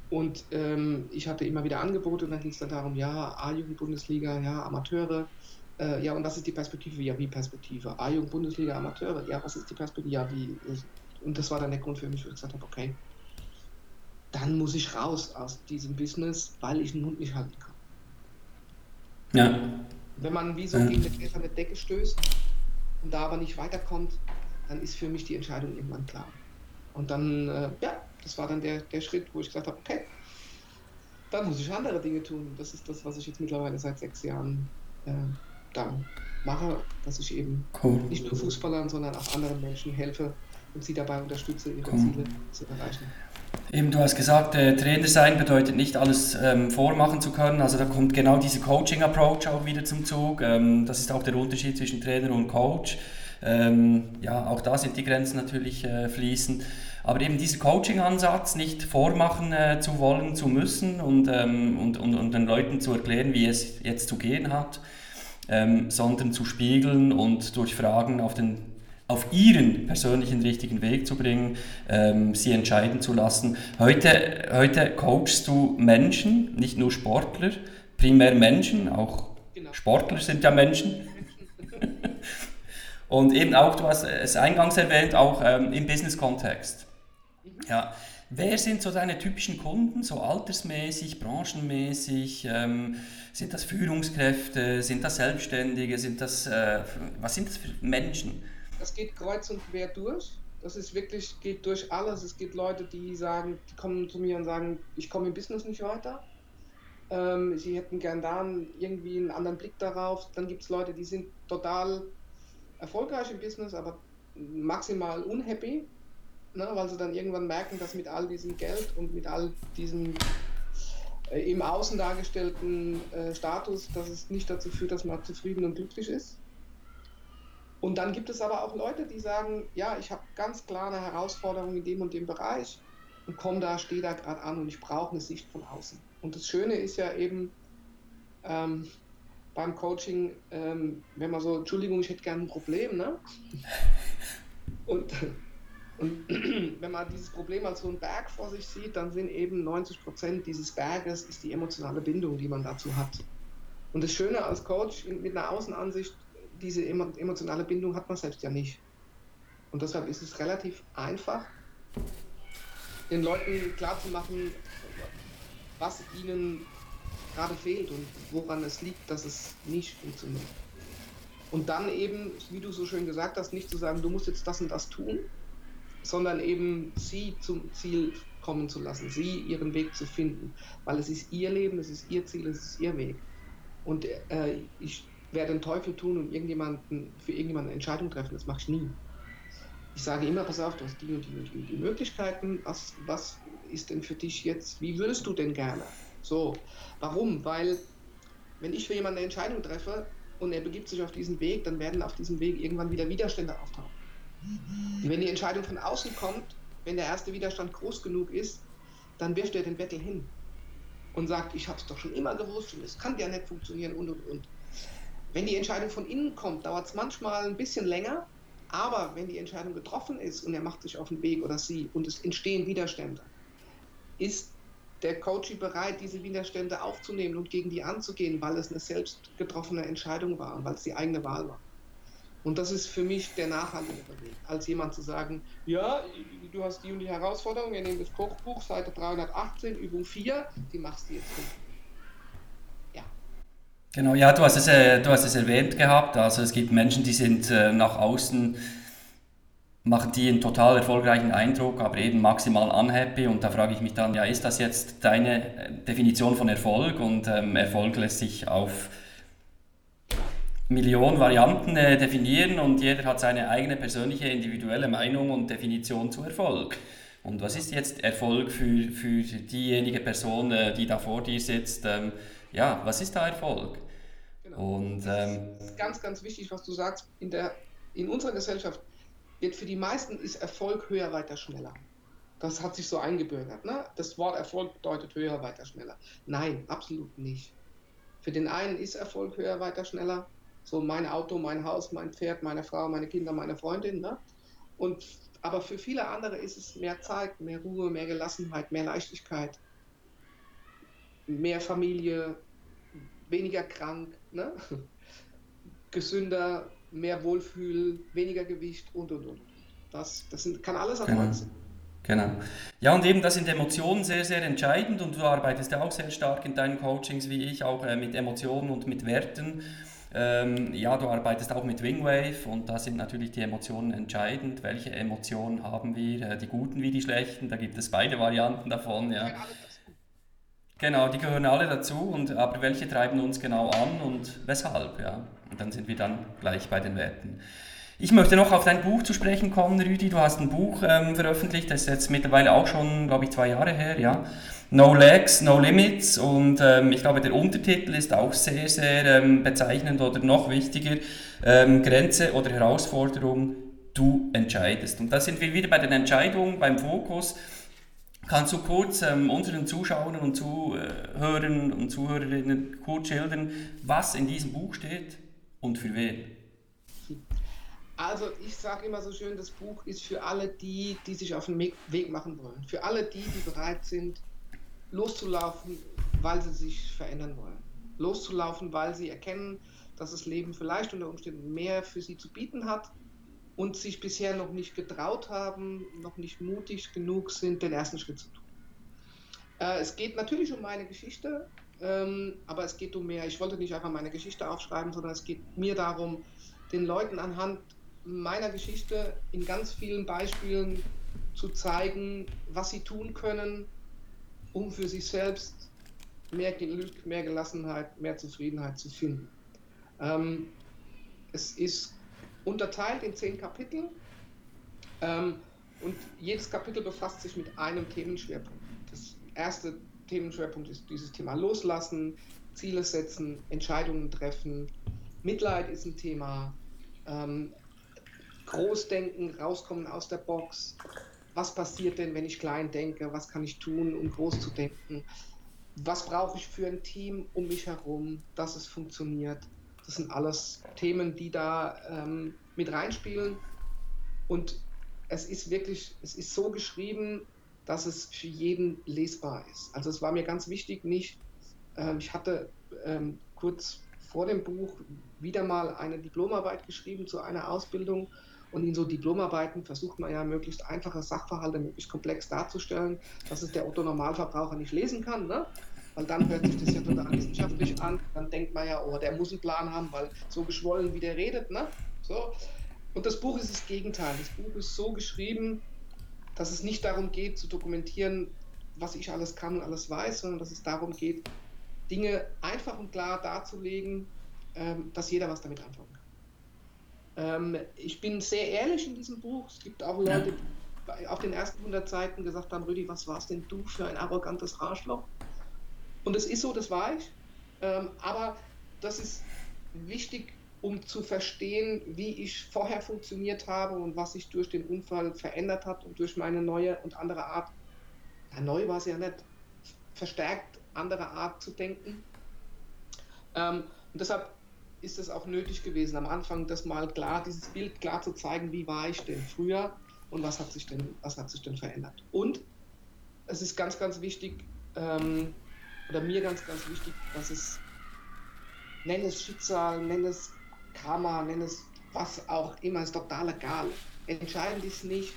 Und ähm, ich hatte immer wieder Angebote und dann ging es dann darum, ja, A-Jugend-Bundesliga, ja, Amateure. Äh, ja, und was ist die Perspektive? Ja, wie Perspektive? A-Jugend-Bundesliga, Amateure. Ja, was ist die Perspektive? Ja, wie und das war dann der Grund für mich, wo ich gesagt habe, okay, dann muss ich raus aus diesem Business, weil ich den Mund nicht halten kann. Ja. Wenn man wie so ja. gegen eine Decke stößt und da aber nicht weiterkommt, dann ist für mich die Entscheidung irgendwann klar. Und dann, äh, ja, das war dann der, der Schritt, wo ich gesagt habe, okay, dann muss ich andere Dinge tun. Das ist das, was ich jetzt mittlerweile seit sechs Jahren äh, dann mache, dass ich eben cool. nicht nur Fußballern, sondern auch anderen Menschen helfe und sie dabei unterstütze, ihre cool. Ziele zu erreichen. Eben, du hast gesagt, äh, Trainer sein bedeutet nicht alles ähm, vormachen zu können. Also da kommt genau dieser Coaching-Approach auch wieder zum Zug. Ähm, das ist auch der Unterschied zwischen Trainer und Coach. Ähm, ja, auch da sind die Grenzen natürlich äh, fließend. Aber eben dieser Coaching-Ansatz, nicht vormachen äh, zu wollen, zu müssen und, ähm, und, und, und, den Leuten zu erklären, wie es jetzt zu gehen hat, ähm, sondern zu spiegeln und durch Fragen auf, den, auf ihren persönlichen richtigen Weg zu bringen, ähm, sie entscheiden zu lassen. Heute, heute coachst du Menschen, nicht nur Sportler, primär Menschen, auch genau. Sportler sind ja Menschen. (laughs) Und eben auch, du hast es eingangs erwähnt, auch ähm, im Business-Kontext. Ja. Wer sind so deine typischen Kunden, so altersmäßig, branchenmäßig? Ähm, sind das Führungskräfte? Sind das Selbstständige? Sind das, äh, was sind das für Menschen? Das geht kreuz und quer durch. Das ist wirklich, geht durch alles. Es gibt Leute, die sagen, die kommen zu mir und sagen, ich komme im Business nicht weiter. Ähm, sie hätten gern da irgendwie einen anderen Blick darauf. Dann gibt es Leute, die sind total erfolgreich im Business, aber maximal unhappy, ne, weil sie dann irgendwann merken, dass mit all diesem Geld und mit all diesem äh, im Außen dargestellten äh, Status, dass es nicht dazu führt, dass man zufrieden und glücklich ist. Und dann gibt es aber auch Leute, die sagen, ja, ich habe ganz klar eine Herausforderung in dem und dem Bereich und komme da, stehe da gerade an und ich brauche eine Sicht von außen. Und das Schöne ist ja eben, ähm, beim Coaching, ähm, wenn man so, Entschuldigung, ich hätte gerne ein Problem, ne? Und, und (clears throat) wenn man dieses Problem als so einen Berg vor sich sieht, dann sind eben 90 Prozent dieses Berges ist die emotionale Bindung, die man dazu hat. Und das Schöne als Coach mit einer Außenansicht, diese emotionale Bindung hat man selbst ja nicht. Und deshalb ist es relativ einfach, den Leuten klarzumachen, was ihnen gerade fehlt und woran es liegt, dass es nicht funktioniert. Und dann eben, wie du so schön gesagt hast, nicht zu sagen, du musst jetzt das und das tun, sondern eben sie zum Ziel kommen zu lassen, sie ihren Weg zu finden, weil es ist ihr Leben, es ist ihr Ziel, es ist ihr Weg. Und äh, ich werde den Teufel tun und irgendjemanden, für irgendjemanden eine Entscheidung treffen, das mache ich nie. Ich sage immer, pass auf, du hast die und die und die, die Möglichkeiten, was, was ist denn für dich jetzt, wie würdest du denn gerne? So, warum? Weil, wenn ich für jemanden eine Entscheidung treffe und er begibt sich auf diesen Weg, dann werden auf diesem Weg irgendwann wieder Widerstände auftauchen. Und wenn die Entscheidung von außen kommt, wenn der erste Widerstand groß genug ist, dann wirft er den Bettel hin und sagt, ich habe es doch schon immer gewusst und es kann ja nicht funktionieren und und und. Wenn die Entscheidung von innen kommt, dauert es manchmal ein bisschen länger, aber wenn die Entscheidung getroffen ist und er macht sich auf den Weg oder sie und es entstehen Widerstände, ist der Coach bereit, diese Widerstände aufzunehmen und gegen die anzugehen, weil es eine selbst getroffene Entscheidung war und weil es die eigene Wahl war. Und das ist für mich der nachhaltigere Weg, als jemand zu sagen, ja, du hast die und die Herausforderung, wir nehmen das Kochbuch, Seite 318, Übung 4, die machst du jetzt. Ja. Genau, ja, du hast, es, äh, du hast es erwähnt gehabt, also es gibt Menschen, die sind äh, nach außen machen die einen total erfolgreichen Eindruck, aber eben maximal unhappy. Und da frage ich mich dann, ja, ist das jetzt deine äh, Definition von Erfolg? Und ähm, Erfolg lässt sich auf Millionen Varianten äh, definieren und jeder hat seine eigene persönliche, individuelle Meinung und Definition zu Erfolg. Und was ist jetzt Erfolg für, für diejenige Person, äh, die da vor dir sitzt? Ähm, ja, was ist da Erfolg? Genau. Und, ähm, das ist ganz, ganz wichtig, was du sagst. In, der, in unserer Gesellschaft wird für die meisten ist Erfolg höher, weiter, schneller. Das hat sich so eingebürgert. Ne? Das Wort Erfolg bedeutet höher, weiter, schneller. Nein, absolut nicht. Für den einen ist Erfolg höher, weiter, schneller. So mein Auto, mein Haus, mein Pferd, meine Frau, meine Kinder, meine Freundin. Ne? Und, aber für viele andere ist es mehr Zeit, mehr Ruhe, mehr Gelassenheit, mehr Leichtigkeit, mehr Familie, weniger krank, ne? (laughs) gesünder, mehr Wohlfühl, weniger Gewicht und und und. Das, das sind, kann alles genau. sein. Genau. Ja, und eben das sind Emotionen sehr, sehr entscheidend und du arbeitest ja auch sehr stark in deinen Coachings wie ich, auch äh, mit Emotionen und mit Werten. Ähm, ja, du arbeitest auch mit Wingwave und da sind natürlich die Emotionen entscheidend. Welche Emotionen haben wir? Äh, die guten wie die schlechten, da gibt es beide Varianten davon. Ja. Genau, die gehören alle dazu, und, aber welche treiben uns genau an und weshalb? Ja? Und dann sind wir dann gleich bei den Werten. Ich möchte noch auf dein Buch zu sprechen kommen, Rüdi. Du hast ein Buch ähm, veröffentlicht, das ist jetzt mittlerweile auch schon, glaube ich, zwei Jahre her, ja. No Legs, No Limits und ähm, ich glaube, der Untertitel ist auch sehr, sehr ähm, bezeichnend oder noch wichtiger, ähm, Grenze oder Herausforderung, du entscheidest. Und da sind wir wieder bei den Entscheidungen, beim Fokus. Kannst du kurz ähm, unseren Zuschauern und Zuhörern und Zuhörerinnen kurz schildern, was in diesem Buch steht und für wen? Also ich sage immer so schön, das Buch ist für alle die, die sich auf den Weg machen wollen. Für alle die, die bereit sind, loszulaufen, weil sie sich verändern wollen. Loszulaufen, weil sie erkennen, dass das Leben vielleicht unter Umständen mehr für sie zu bieten hat und sich bisher noch nicht getraut haben, noch nicht mutig genug sind, den ersten Schritt zu tun. Äh, es geht natürlich um meine Geschichte, ähm, aber es geht um mehr. Ich wollte nicht einfach meine Geschichte aufschreiben, sondern es geht mir darum, den Leuten anhand meiner Geschichte in ganz vielen Beispielen zu zeigen, was sie tun können, um für sich selbst mehr Glück, mehr Gelassenheit, mehr Zufriedenheit zu finden. Ähm, es ist unterteilt in zehn Kapitel ähm, und jedes Kapitel befasst sich mit einem Themenschwerpunkt. Das erste Themenschwerpunkt ist dieses Thema Loslassen, Ziele setzen, Entscheidungen treffen. Mitleid ist ein Thema. Ähm, Großdenken, rauskommen aus der Box, was passiert denn, wenn ich klein denke, was kann ich tun, um groß zu denken, was brauche ich für ein Team um mich herum, dass es funktioniert. Das sind alles Themen, die da ähm, mit reinspielen. Und es ist wirklich, es ist so geschrieben, dass es für jeden lesbar ist. Also es war mir ganz wichtig, nicht, ähm, ich hatte ähm, kurz vor dem Buch wieder mal eine Diplomarbeit geschrieben zu einer Ausbildung und in so Diplomarbeiten versucht man ja möglichst einfache Sachverhalte möglichst komplex darzustellen, dass es der Otto-Normalverbraucher nicht lesen kann. Ne? Weil dann hört sich das ja total wissenschaftlich an. Dann denkt man ja, oh, der muss einen Plan haben, weil so geschwollen wie der redet. Ne? So. Und das Buch ist das Gegenteil. Das Buch ist so geschrieben, dass es nicht darum geht, zu dokumentieren, was ich alles kann und alles weiß, sondern dass es darum geht, Dinge einfach und klar darzulegen, ähm, dass jeder was damit anfangen kann. Ähm, ich bin sehr ehrlich in diesem Buch. Es gibt auch Leute, die auf den ersten 100 Seiten gesagt haben, Rüdi, was warst denn du für ein arrogantes Arschloch? Und es ist so, das war ich. Ähm, aber das ist wichtig, um zu verstehen, wie ich vorher funktioniert habe und was sich durch den Unfall verändert hat und durch meine neue und andere Art, ja, neu war es ja nicht, verstärkt andere Art zu denken. Ähm, und deshalb ist es auch nötig gewesen, am Anfang das mal klar, dieses Bild klar zu zeigen, wie war ich denn früher und was hat sich denn, was hat sich denn verändert. Und es ist ganz, ganz wichtig, ähm, oder mir ganz, ganz wichtig, dass es, nenn es Schicksal, nenn es Karma, nenn es was auch immer, ist total egal. Entscheidend ist nicht,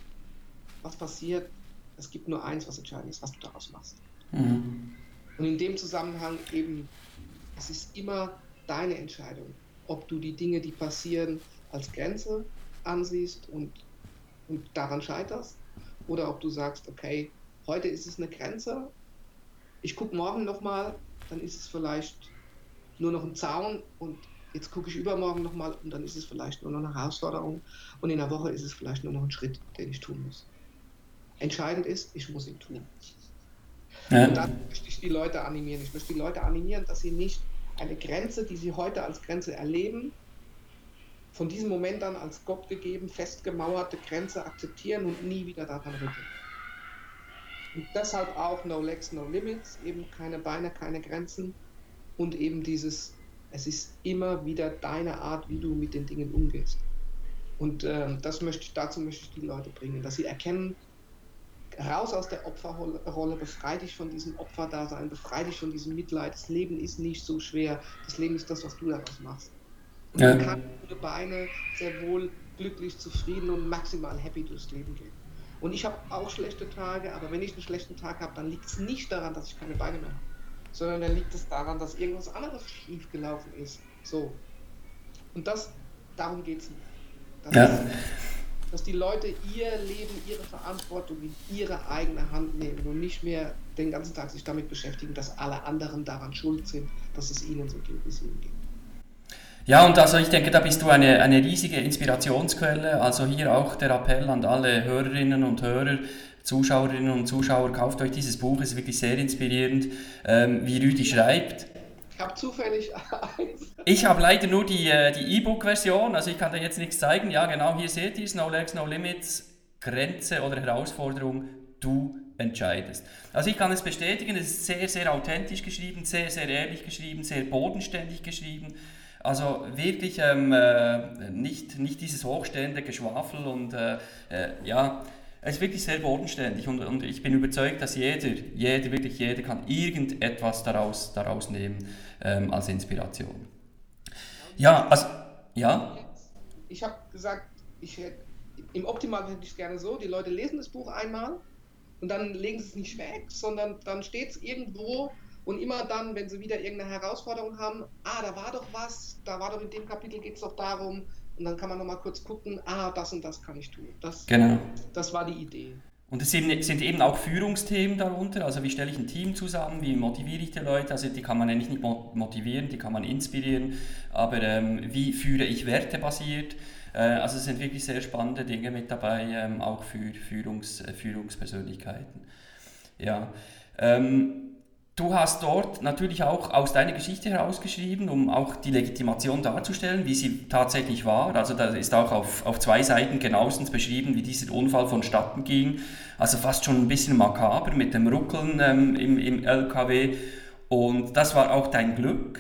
was passiert. Es gibt nur eins, was entscheidend ist, was du daraus machst. Mhm. Und in dem Zusammenhang eben, es ist immer deine Entscheidung, ob du die Dinge, die passieren, als Grenze ansiehst und, und daran scheiterst, oder ob du sagst, okay, heute ist es eine Grenze, ich gucke morgen nochmal, dann ist es vielleicht nur noch ein Zaun und jetzt gucke ich übermorgen nochmal und dann ist es vielleicht nur noch eine Herausforderung und in der Woche ist es vielleicht nur noch ein Schritt, den ich tun muss. Entscheidend ist, ich muss ihn tun. Ja. Und dann möchte ich die Leute animieren. Ich möchte die Leute animieren, dass sie nicht eine Grenze, die sie heute als Grenze erleben, von diesem Moment an als Gott gegeben, festgemauerte Grenze akzeptieren und nie wieder daran rütteln. Und deshalb auch No Legs, No Limits, eben keine Beine, keine Grenzen und eben dieses, es ist immer wieder deine Art, wie du mit den Dingen umgehst. Und äh, das möchte ich, dazu möchte ich die Leute bringen, dass sie erkennen, raus aus der Opferrolle, befrei dich von diesem Opferdasein, befrei dich von diesem Mitleid. Das Leben ist nicht so schwer. Das Leben ist das, was du daraus machst. Und ja. man kann ohne Beine sehr wohl glücklich, zufrieden und maximal happy durchs Leben gehen. Und ich habe auch schlechte Tage, aber wenn ich einen schlechten Tag habe, dann liegt es nicht daran, dass ich keine Beine mehr habe, sondern dann liegt es daran, dass irgendwas anderes schief gelaufen ist. So. Und das, darum geht es mir. Das ja. ist, dass die Leute ihr Leben, ihre Verantwortung in ihre eigene Hand nehmen und nicht mehr den ganzen Tag sich damit beschäftigen, dass alle anderen daran schuld sind, dass es ihnen so geht, wie es ihnen geht. Ja, und also ich denke, da bist du eine, eine riesige Inspirationsquelle. Also hier auch der Appell an alle Hörerinnen und Hörer, Zuschauerinnen und Zuschauer, kauft euch dieses Buch, es ist wirklich sehr inspirierend, ähm, wie Rüdi schreibt. Ich habe zufällig (laughs) eins. Ich habe leider nur die äh, die E-Book-Version, also ich kann da jetzt nichts zeigen. Ja, genau, hier seht ihr es, No Legs, No Limits, Grenze oder Herausforderung, du entscheidest. Also ich kann es bestätigen, es ist sehr, sehr authentisch geschrieben, sehr, sehr ehrlich geschrieben, sehr bodenständig geschrieben. Also wirklich ähm, äh, nicht, nicht dieses hochstehende Geschwafel und äh, äh, ja, es ist wirklich sehr bodenständig und, und ich bin überzeugt, dass jeder, jeder, wirklich jeder kann irgendetwas daraus, daraus nehmen ähm, als Inspiration. Ja, also, ja? Ich habe gesagt, ich im Optimal hätte ich es gerne so, die Leute lesen das Buch einmal und dann legen sie es nicht weg, sondern dann steht es irgendwo und immer dann, wenn sie wieder irgendeine Herausforderung haben, ah, da war doch was, da war doch in dem Kapitel geht es doch darum, und dann kann man nochmal kurz gucken, ah, das und das kann ich tun. Das, genau. das war die Idee. Und es sind, eben auch Führungsthemen darunter, also wie stelle ich ein Team zusammen, wie motiviere ich die Leute, also die kann man ja nicht motivieren, die kann man inspirieren, aber ähm, wie führe ich wertebasiert, äh, also es sind wirklich sehr spannende Dinge mit dabei, ähm, auch für Führungs, Führungspersönlichkeiten. Ja, ähm, Du hast dort natürlich auch aus deiner Geschichte herausgeschrieben, um auch die Legitimation darzustellen, wie sie tatsächlich war. Also da ist auch auf, auf zwei Seiten genauestens beschrieben, wie dieser Unfall vonstatten ging. Also fast schon ein bisschen makaber mit dem Ruckeln ähm, im, im LKW. Und das war auch dein Glück,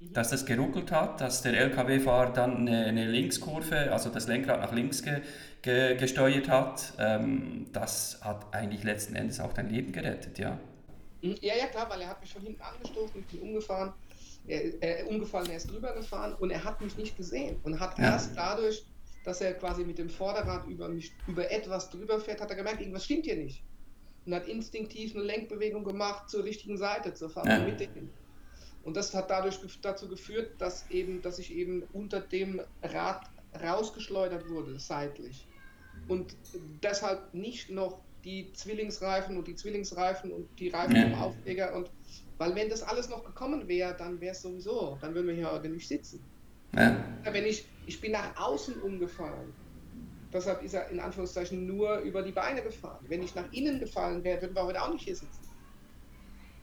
dass das geruckelt hat, dass der LKW-Fahrer dann eine, eine, Linkskurve, also das Lenkrad nach links ge, ge, gesteuert hat. Ähm, das hat eigentlich letzten Endes auch dein Leben gerettet, ja. Hm, ja, ja, klar, weil er hat mich von hinten angestoßen, ich bin umgefahren, er, er umgefallen, er ist drüber gefahren und er hat mich nicht gesehen und hat ja. erst dadurch, dass er quasi mit dem Vorderrad über mich, über etwas drüber fährt, hat er gemerkt, irgendwas stimmt hier nicht. Und hat instinktiv eine Lenkbewegung gemacht zur richtigen Seite, zur Fahrermitte ja. hin. Und das hat dadurch dazu geführt, dass eben, dass ich eben unter dem Rad rausgeschleudert wurde, seitlich. Und deshalb nicht noch die Zwillingsreifen und die Zwillingsreifen und die Reifen ja. vom Aufleger und weil wenn das alles noch gekommen wäre, dann wäre es sowieso, dann würden wir hier heute nicht sitzen. Ja. Wenn ich, ich bin nach außen umgefallen, deshalb ist er in Anführungszeichen nur über die Beine gefahren. Wenn ich nach innen gefallen wäre, würden wir heute auch nicht hier sitzen.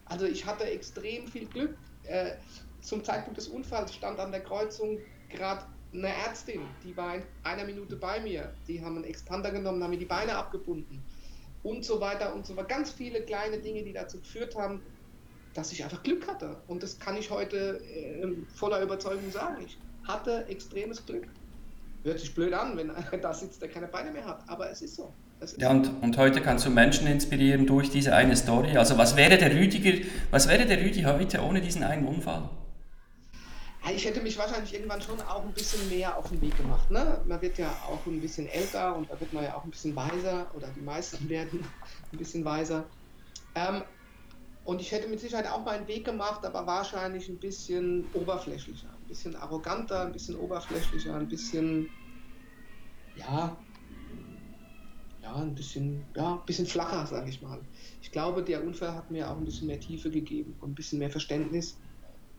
Also ich hatte extrem viel Glück. Äh, zum Zeitpunkt des Unfalls stand an der Kreuzung gerade eine Ärztin, die war in einer Minute bei mir. Die haben einen Expander genommen, haben mir die Beine abgebunden und so weiter und so weiter. Ganz viele kleine Dinge, die dazu geführt haben, dass ich einfach Glück hatte. Und das kann ich heute äh, voller Überzeugung sagen. Ich hatte extremes Glück. Hört sich blöd an, wenn einer (laughs) da sitzt, der keine Beine mehr hat, aber es ist so. Ja, und, und heute kannst du Menschen inspirieren durch diese eine Story. Also was wäre der Rüdiger, was wäre der Rüdi heute ohne diesen einen Unfall? Ich hätte mich wahrscheinlich irgendwann schon auch ein bisschen mehr auf den Weg gemacht. Ne? Man wird ja auch ein bisschen älter und da wird man ja auch ein bisschen weiser oder die meisten werden ein bisschen weiser. Ähm, und ich hätte mit Sicherheit auch meinen Weg gemacht, aber wahrscheinlich ein bisschen oberflächlicher, ein bisschen arroganter, ein bisschen oberflächlicher, ein bisschen, ja, ja, ein bisschen, ja, ein bisschen flacher, sage ich mal. Ich glaube, der Unfall hat mir auch ein bisschen mehr Tiefe gegeben und ein bisschen mehr Verständnis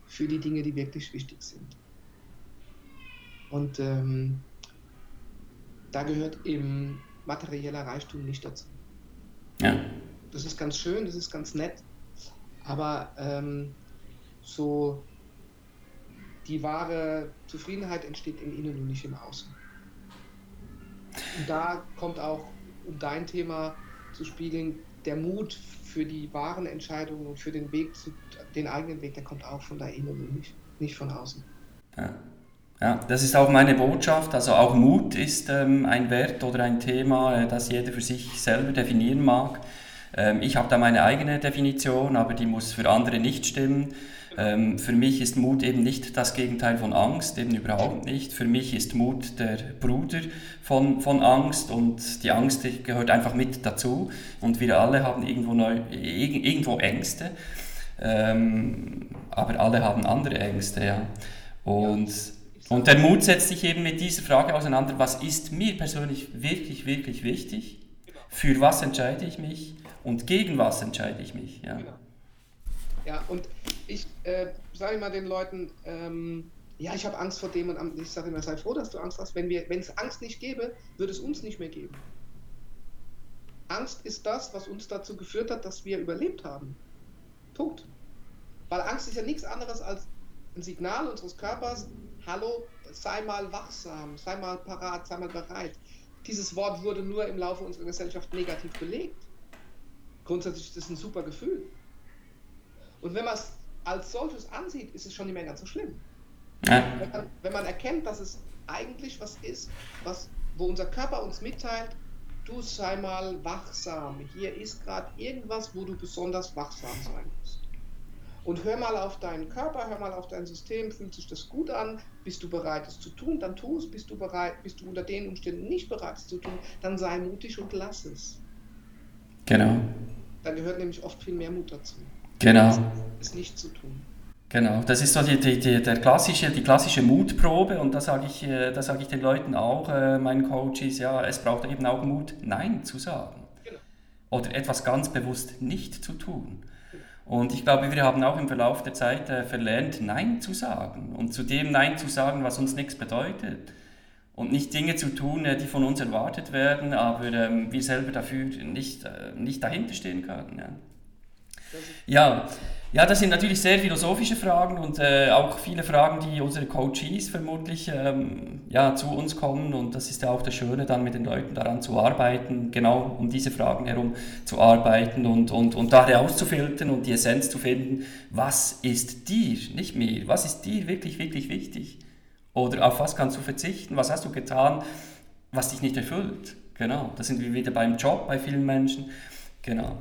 für die Dinge, die wirklich wichtig sind. Und ähm, da gehört eben materieller Reichtum nicht dazu. Ja. Das ist ganz schön, das ist ganz nett, aber ähm, so die wahre Zufriedenheit entsteht im Innen und nicht im Außen. Und da kommt auch, um dein Thema zu spiegeln, der Mut für die wahren Entscheidungen und für den Weg, zu, den eigenen Weg, der kommt auch von da innen nicht, nicht von außen. Ja. ja, das ist auch meine Botschaft. Also auch Mut ist ähm, ein Wert oder ein Thema, äh, das jeder für sich selber definieren mag. Ähm, ich habe da meine eigene Definition, aber die muss für andere nicht stimmen. Ähm, für mich ist Mut eben nicht das Gegenteil von Angst, eben überhaupt nicht. Für mich ist Mut der Bruder von, von Angst und die Angst gehört einfach mit dazu. Und wir alle haben irgendwo, neu, irgendwo Ängste, ähm, aber alle haben andere Ängste. Ja. Und Und der Mut setzt sich eben mit dieser Frage auseinander, was ist mir persönlich wirklich, wirklich wichtig? Für was entscheide ich mich und gegen was entscheide ich mich? Ja, genau. Ja und ich äh, sage immer den Leuten, ähm, ja, ich habe Angst vor dem und ich sage immer, sei froh, dass du Angst hast. Wenn es Angst nicht gäbe, würde es uns nicht mehr geben. Angst ist das, was uns dazu geführt hat, dass wir überlebt haben. Punkt. Weil Angst ist ja nichts anderes als ein Signal unseres Körpers, hallo, sei mal wachsam, sei mal parat, sei mal bereit. Dieses Wort wurde nur im Laufe unserer Gesellschaft negativ belegt. Grundsätzlich ist es ein super Gefühl. Und wenn man es als solches ansieht, ist es schon nicht mehr ganz so schlimm. Ja. Wenn, man, wenn man erkennt, dass es eigentlich was ist, was, wo unser Körper uns mitteilt, du sei mal wachsam. Hier ist gerade irgendwas, wo du besonders wachsam sein musst. Und hör mal auf deinen Körper, hör mal auf dein System, fühlt sich das gut an, bist du bereit, es zu tun, dann tu es, bist du bereit, bist du unter den Umständen nicht bereit, es zu tun, dann sei mutig und lass es. Genau. Da gehört nämlich oft viel mehr Mut dazu. Genau. Es nicht zu tun. Genau, das ist so die, die, die, der klassische, die klassische Mutprobe und da sage ich, äh, sag ich den Leuten auch, äh, meinen Coaches, ja, es braucht eben auch Mut, Nein zu sagen. Genau. Oder etwas ganz bewusst nicht zu tun. Und ich glaube, wir haben auch im Verlauf der Zeit äh, verlernt, Nein zu sagen und zu dem Nein zu sagen, was uns nichts bedeutet. Und nicht Dinge zu tun, die von uns erwartet werden, aber ähm, wir selber dafür nicht, nicht dahinter stehen können. Ja. Ja. Ja, das sind natürlich sehr philosophische Fragen und äh, auch viele Fragen, die unsere Coaches vermutlich ähm, ja, zu uns kommen. Und das ist ja auch das Schöne, dann mit den Leuten daran zu arbeiten, genau um diese Fragen herum zu arbeiten und, und, und da herauszufiltern und die Essenz zu finden, was ist dir, nicht mir, was ist dir wirklich, wirklich wichtig? Oder auf was kannst du verzichten? Was hast du getan, was dich nicht erfüllt? Genau, da sind wir wieder beim Job bei vielen Menschen. Genau.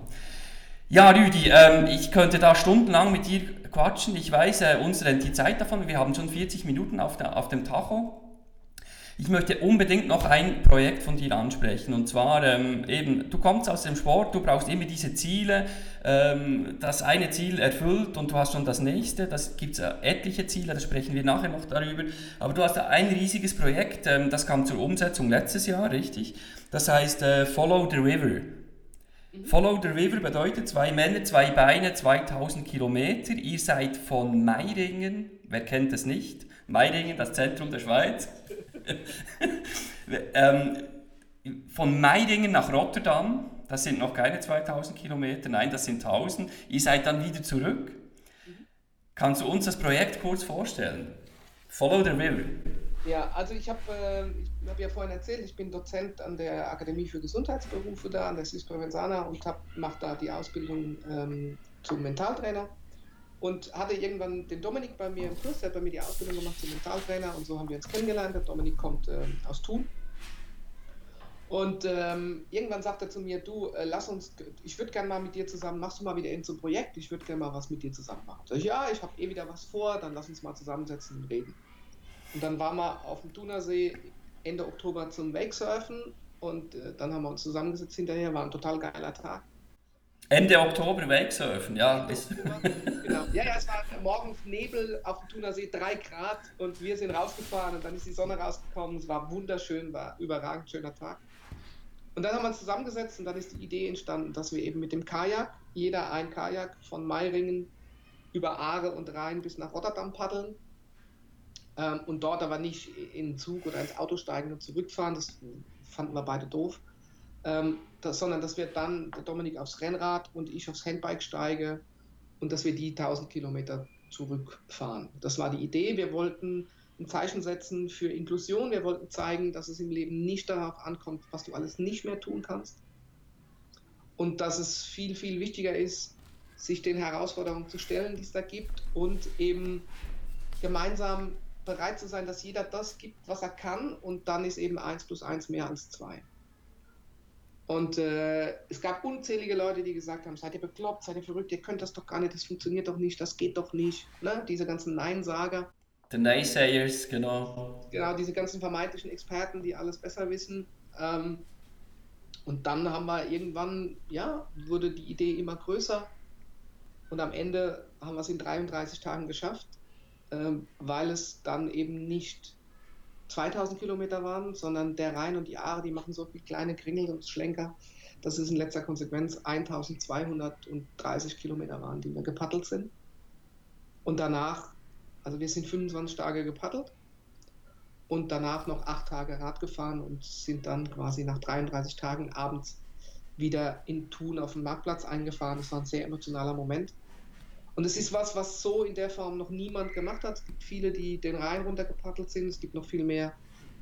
Ja, Rüdi, ähm, ich könnte da stundenlang mit dir quatschen. Ich weiß, äh, uns rennt die Zeit davon. Wir haben schon 40 Minuten auf, der, auf dem Tacho. Ich möchte unbedingt noch ein Projekt von dir ansprechen. Und zwar ähm, eben, du kommst aus dem Sport, du brauchst immer diese Ziele. Ähm, das eine Ziel erfüllt und du hast schon das nächste. Das gibt es äh, etliche Ziele, da sprechen wir nachher noch darüber. Aber du hast ein riesiges Projekt, ähm, das kam zur Umsetzung letztes Jahr, richtig? Das heißt äh, Follow the River. Follow the River bedeutet zwei Männer, zwei Beine, 2000 Kilometer. Ihr seid von Meiringen, wer kennt es nicht? Meiringen, das Zentrum der Schweiz. (laughs) ähm, von Meiringen nach Rotterdam, das sind noch keine 2000 Kilometer, nein, das sind 1000. Ihr seid dann wieder zurück. Kannst du uns das Projekt kurz vorstellen? Follow the River. Ja, also ich habe äh, hab ja vorhin erzählt, ich bin Dozent an der Akademie für Gesundheitsberufe da, an der SIS Provenzana und mache da die Ausbildung ähm, zum Mentaltrainer und hatte irgendwann den Dominik bei mir im Kurs, der hat bei mir die Ausbildung gemacht zum Mentaltrainer und so haben wir uns kennengelernt. Der Dominik kommt äh, aus Thun. Und ähm, irgendwann sagt er zu mir, du, äh, lass uns, ich würde gerne mal mit dir zusammen, machst du mal wieder in so ein Projekt, ich würde gerne mal was mit dir zusammen machen. Sag ich, ja, ich habe eh wieder was vor, dann lass uns mal zusammensetzen und reden. Und dann waren wir auf dem Thunersee Ende Oktober zum Wakesurfen und äh, dann haben wir uns zusammengesetzt hinterher, war ein total geiler Tag. Ende Oktober Wakesurfen, ja. genau. Ja, ja, es war morgens Nebel auf dem Thunersee, drei Grad und wir sind rausgefahren und dann ist die Sonne rausgekommen. Es war wunderschön, war überragend schöner Tag. Und dann haben wir uns zusammengesetzt und dann ist die Idee entstanden, dass wir eben mit dem Kajak, jeder ein Kajak von Meiringen über Aare und Rhein bis nach Rotterdam paddeln ähm, und dort aber nicht in den Zug oder ins Auto steigen und zurückfahren. Das fanden wir beide doof. Ähm, das, sondern dass wir dann, der Dominik aufs Rennrad und ich aufs Handbike steige und dass wir die 1000 Kilometer zurückfahren. Das war die Idee. Wir wollten ein Zeichen setzen für Inklusion. Wir wollten zeigen, dass es im Leben nicht darauf ankommt, was du alles nicht mehr tun kannst. Und dass es viel, viel wichtiger ist, sich den Herausforderungen zu stellen, die es da gibt und eben gemeinsam bereit zu sein, dass jeder das gibt, was er kann und dann ist eben 1 plus 1 mehr als 2. Und äh, es gab unzählige Leute, die gesagt haben, seid ihr bekloppt, seid ihr verrückt, ihr könnt das doch gar nicht, das funktioniert doch nicht, das geht doch nicht. Ne? Diese ganzen Nein-Sager. The Naysayers, genau. Genau, diese ganzen vermeintlichen Experten, die alles besser wissen. Ähm, und dann haben wir irgendwann, ja, wurde die Idee immer größer. Und am Ende haben wir es in 33 Tagen geschafft ähm, weil es dann eben nicht 2000 Kilometer waren, sondern der Rhein und die Aare, die machen so viele kleine Kringel und Schlenker, dass es in letzter Konsequenz 1230 Kilometer waren, die wir gepaddelt sind. Und danach, also wir sind 25 Tage gepaddelt und danach noch acht Tage Rad gefahren und sind dann quasi nach 33 Tagen abends wieder in Thun auf dem Marktplatz eingefahren. Das war ein sehr emotionaler Moment. Und es ist was, was so in der Form noch niemand gemacht hat. Es gibt viele, die den Rhein runtergepaddelt sind. Es gibt noch viel mehr,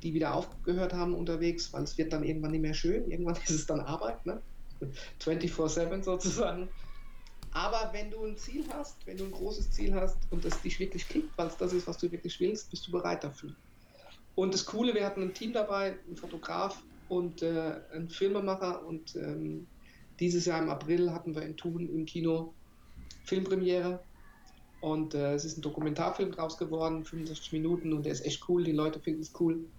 die wieder aufgehört haben unterwegs, weil es wird dann irgendwann nicht mehr schön. Irgendwann (laughs) ist es dann Arbeit, ne? 24-7 sozusagen. Aber wenn du ein Ziel hast, wenn du ein großes Ziel hast und das dich wirklich klickt, weil es das ist, was du wirklich willst, bist du bereit dafür. Und das Coole, wir hatten ein Team dabei, ein Fotograf und äh, ein Filmemacher und ähm, dieses Jahr im April hatten wir in Thun im Kino Filmpremiere und äh, es ist ein Dokumentarfilm draus geworden, 65 Minuten und der ist echt cool, die Leute finden es cool.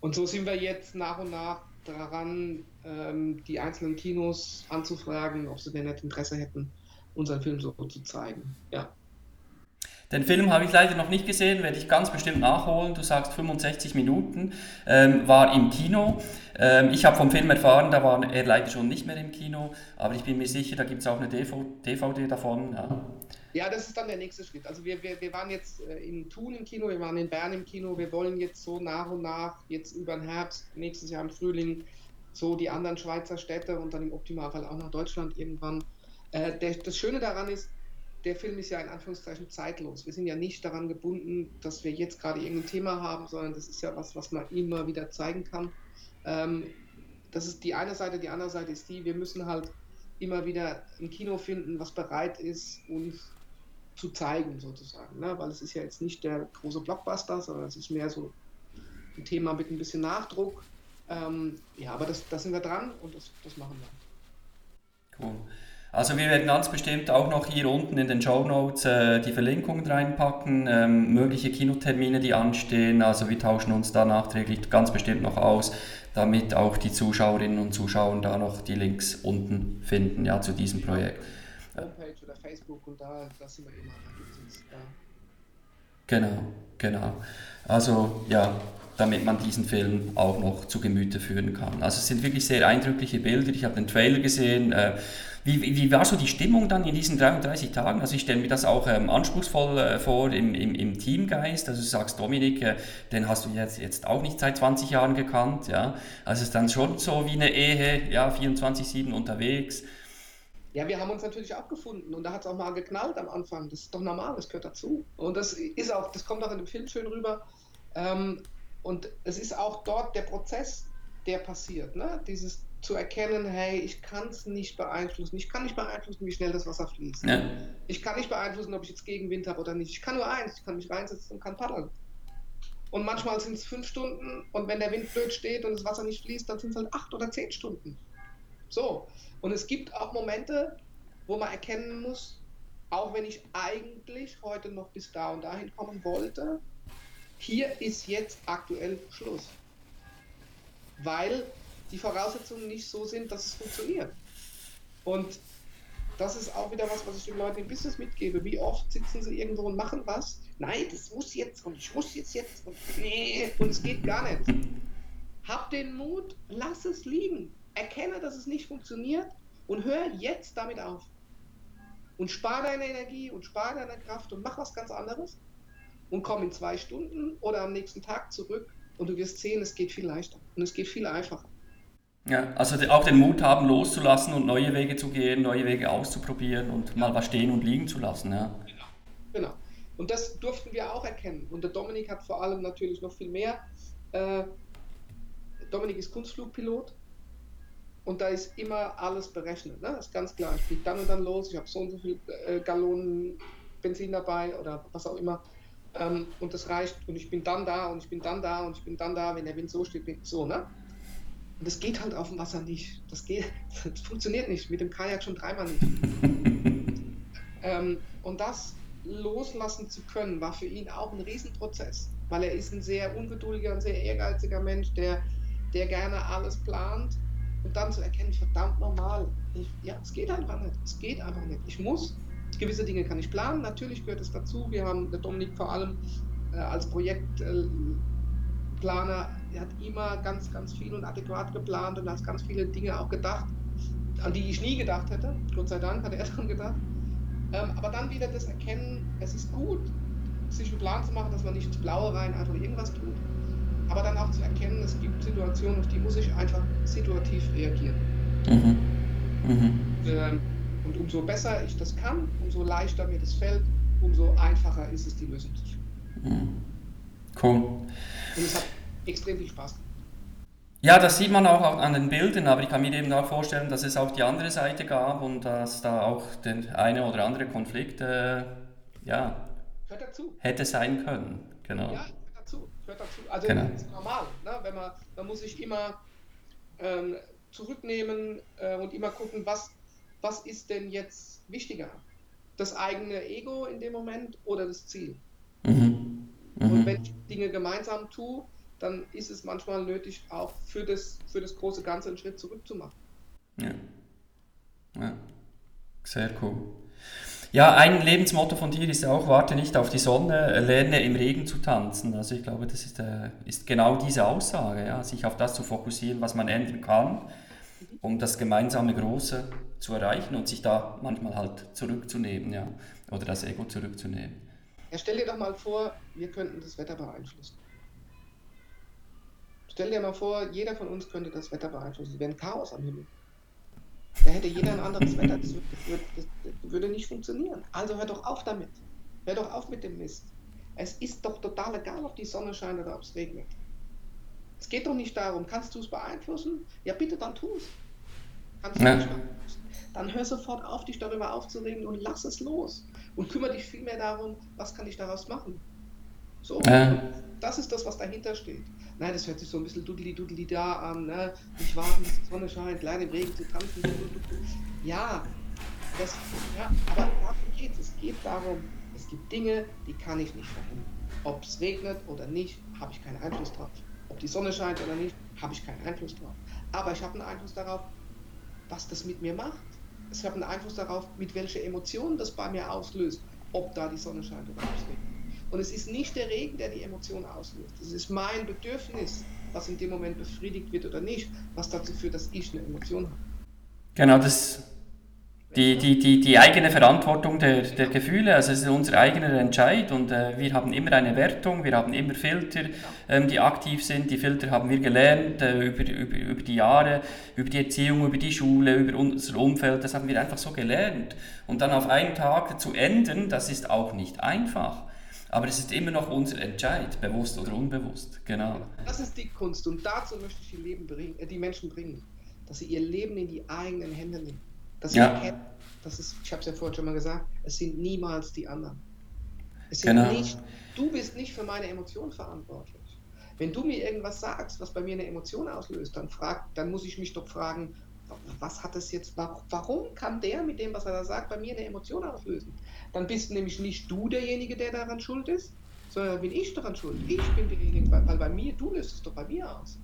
Und so sind wir jetzt nach und nach daran, ähm, die einzelnen Kinos anzufragen, ob sie denn nicht Interesse hätten, unseren Film so zu zeigen. Ja. Den Film habe ich leider noch nicht gesehen, werde ich ganz bestimmt nachholen. Du sagst 65 Minuten, ähm, war im Kino. Ähm, ich habe vom Film erfahren, da war er leider schon nicht mehr im Kino, aber ich bin mir sicher, da gibt es auch eine DVD davon. Ja. ja. das ist dann der nächste Schritt. Also wir, wir, wir waren jetzt äh, in Thun im Kino, wir waren in Bern im Kino, wir wollen jetzt so nach und nach, jetzt über den Herbst, nächstes Jahr im Frühling, so die anderen Schweizer Städte und dann im Optimalfall auch nach Deutschland irgendwann. Äh, der, das Schöne daran ist, der Film ist ja in Anführungszeichen zeitlos. Wir sind ja nicht daran gebunden, dass wir jetzt gerade irgendein Thema haben, sondern das ist ja was, was man immer wieder zeigen kann. Ähm, das ist die eine Seite, die andere Seite ist die, wir müssen halt immer wieder ein Kino finden, was bereit ist, uns zu zeigen, sozusagen. Ne? Weil es ist ja jetzt nicht der große Blockbuster, sondern es ist mehr so ein Thema mit ein bisschen Nachdruck. Ähm, ja, aber das, das sind wir dran und das, das machen wir. Cool. Also wir werden ganz bestimmt auch noch hier unten in den Show Notes äh, die Verlinkungen reinpacken, ähm, mögliche Kinotermine, die anstehen. Also wir tauschen uns da nachträglich ganz bestimmt noch aus, damit auch die Zuschauerinnen und Zuschauer da noch die Links unten finden, ja, zu diesem Projekt. Homepage oder Facebook und da, da sind wir immer, da Genau, genau. Also ja, damit man diesen Film auch noch zu Gemüte führen kann. Also es sind wirklich sehr eindrückliche Bilder. Ich habe den Trailer gesehen. Äh, wie, wie war so die Stimmung dann in diesen 33 Tagen? Also ich stelle mir das auch ähm, anspruchsvoll äh, vor im, im, im, Teamgeist. Also du sagst, Dominik, äh, den hast du jetzt, jetzt auch nicht seit 20 Jahren gekannt. Ja? Also es ist dann schon so wie eine Ehe, ja, 24-7 unterwegs. Ja, wir haben uns natürlich auch gefunden und da hat es auch mal geknallt am Anfang. Das ist doch normal, das gehört dazu. Und das ist auch, das kommt auch in dem Film schön rüber. Ähm, und es ist auch dort der Prozess, der passiert. Ne? Dieses zu erkennen, hey, ich kann es nicht beeinflussen. Ich kann nicht beeinflussen, wie schnell das Wasser fließt. Ja. Ich kann nicht beeinflussen, ob ich jetzt Gegenwind habe oder nicht. Ich kann nur eins, ich kann mich reinsetzen und kann paddeln. Und manchmal sind es fünf Stunden und wenn der Wind blöd steht und das Wasser nicht fließt, dann sind es halt acht oder zehn Stunden. So. Und es gibt auch Momente, wo man erkennen muss, auch wenn ich eigentlich heute noch bis da und dahin kommen wollte, hier ist jetzt aktuell Schluss. Weil die Voraussetzungen nicht so sind, dass es funktioniert. Und das ist auch wieder was, was ich den Leuten im Business mitgebe. Wie oft sitzen sie irgendwo und machen was? Nein, das muss jetzt und ich muss jetzt jetzt und nee, und es geht gar nicht. Hab den Mut, lass es liegen. Erkenne, dass es nicht funktioniert und hör jetzt damit auf. Und spar deine Energie und spar deine Kraft und mach was ganz anderes und komm in zwei Stunden oder am nächsten Tag zurück und du wirst sehen, es geht viel leichter und es geht viel einfacher. Ja, also auch den Mut haben, loszulassen und neue Wege zu gehen, neue Wege auszuprobieren und mal was stehen und liegen zu lassen. Ja. Genau. genau. Und das durften wir auch erkennen. Und der Dominik hat vor allem natürlich noch viel mehr. Äh, Dominik ist Kunstflugpilot und da ist immer alles berechnet. Ne? Das ist ganz klar. Ich fliege dann und dann los, ich habe so und so viel äh, Gallonen Benzin dabei oder was auch immer. Ähm, und das reicht und ich bin dann da und ich bin dann da und ich bin dann da, wenn der Wind so steht, bin ich so, ne? Und das geht halt auf dem Wasser nicht. Das, geht, (laughs) das funktioniert nicht. Mit dem Kajak schon dreimal nicht. (laughs) ähm, und das loslassen zu können, war für ihn auch ein Riesenprozess. Weil er ist ein sehr ungeduldiger, ein sehr ehrgeiziger Mensch, der, der gerne alles plant. Und dann zu erkennen, verdammt normal. Ich, ja, es geht einfach nicht. Es geht einfach nicht. Ich muss. Gewisse Dinge kann ich planen, natürlich gehört es dazu. Wir haben, der Dominik vor allem äh, als Projektplaner, der hat immer ganz, ganz viel und adäquat geplant und hat ganz viele Dinge auch gedacht, an die ich nie gedacht hätte. Gott sei Dank hat er (laughs) daran gedacht. Ähm, aber dann wieder das Erkennen, es ist gut, sich einen Plan zu machen, dass man nicht ins Blaue rein einfach irgendwas tut. Aber dann auch zu erkennen, es gibt Situationen, auf die muss ich einfach situativ reagieren. Mhm. Mhm. Ähm, und umso besser ich das kann, umso leichter mir das fällt, umso einfacher ist es, die Lösung zu finden. Mhm. Cool. Und es hat extrem viel Spaß gemacht. Ja, das sieht man auch an den Bildern, aber ich kann mir eben auch vorstellen, dass es auch die andere Seite gab und dass da auch der eine oder andere Konflikt äh, ja, hätte sein können. Genau. Ja, hört dazu. Hört dazu. Also genau. das ist normal. Ne? Wenn man, man muss sich immer ähm, zurücknehmen äh, und immer gucken, was, was ist denn jetzt wichtiger? Das eigene Ego in dem Moment oder das Ziel? Mhm. Mhm. Und wenn ich Dinge gemeinsam tue, dann ist es manchmal nötig, auch für das, für das große Ganze einen Schritt zurückzumachen. Ja. ja. Sehr cool. Ja, ein Lebensmotto von dir ist auch, warte nicht auf die Sonne, lerne im Regen zu tanzen. Also ich glaube, das ist, äh, ist genau diese Aussage, ja, sich auf das zu fokussieren, was man ändern kann, um das gemeinsame Große zu erreichen und sich da manchmal halt zurückzunehmen, ja, oder das Ego zurückzunehmen. Ja, stell dir doch mal vor, wir könnten das Wetter beeinflussen. Stell dir mal vor, jeder von uns könnte das Wetter beeinflussen. Es wäre ein Chaos am Himmel. Da hätte jeder ein anderes Wetter. Das würde, das würde nicht funktionieren. Also hör doch auf damit. Hör doch auf mit dem Mist. Es ist doch total egal, ob die Sonne scheint oder ob es regnet. Es geht doch nicht darum, kannst du es beeinflussen? Ja, bitte, dann tu es. Kannst du ja. nicht beeinflussen? Dann hör sofort auf, dich darüber aufzuregen und lass es los. Und kümmere dich vielmehr darum, was kann ich daraus machen. So, ja. das ist das, was dahinter steht. Nein, das hört sich so ein bisschen dudeli-dudeli da an, ne? Nicht warten, bis die Sonne scheint, klein im Regen zu tanzen. Ja, das, ja, aber darum geht es. Es geht darum, es gibt Dinge, die kann ich nicht verhindern. Ob es regnet oder nicht, habe ich keinen Einfluss drauf. Ob die Sonne scheint oder nicht, habe ich keinen Einfluss drauf. Aber ich habe einen Einfluss darauf, was das mit mir macht. Ich habe einen Einfluss darauf, mit welcher Emotionen das bei mir auslöst, ob da die Sonne scheint oder es regnet. Und es ist nicht der Regen, der die Emotion auslöst. Es ist mein Bedürfnis, was in dem Moment befriedigt wird oder nicht, was dazu führt, dass ich eine Emotion habe. Genau, das die, die, die, die eigene Verantwortung der, der Gefühle, also es ist unser eigener Entscheid und äh, wir haben immer eine Wertung, wir haben immer Filter, ähm, die aktiv sind. Die Filter haben wir gelernt äh, über, über, über die Jahre, über die Erziehung, über die Schule, über unser Umfeld, das haben wir einfach so gelernt. Und dann auf einen Tag zu enden, das ist auch nicht einfach. Aber es ist immer noch unser Entscheid, bewusst oder unbewusst. Genau. Das ist die Kunst und dazu möchte ich die, Leben bringen, äh, die Menschen bringen, dass sie ihr Leben in die eigenen Hände nehmen. Sie ja. erkennen, das ist, ich habe es ja vorhin schon mal gesagt, es sind niemals die anderen. Es sind genau. nicht, du bist nicht für meine Emotionen verantwortlich. Wenn du mir irgendwas sagst, was bei mir eine Emotion auslöst, dann, frag, dann muss ich mich doch fragen, was hat es jetzt, warum kann der mit dem, was er da sagt, bei mir eine Emotion auslösen? dann bist nämlich nicht du derjenige, der daran schuld ist, sondern bin ich daran schuld. Ich bin derjenige, weil, weil bei mir, du löst es doch bei mir aus.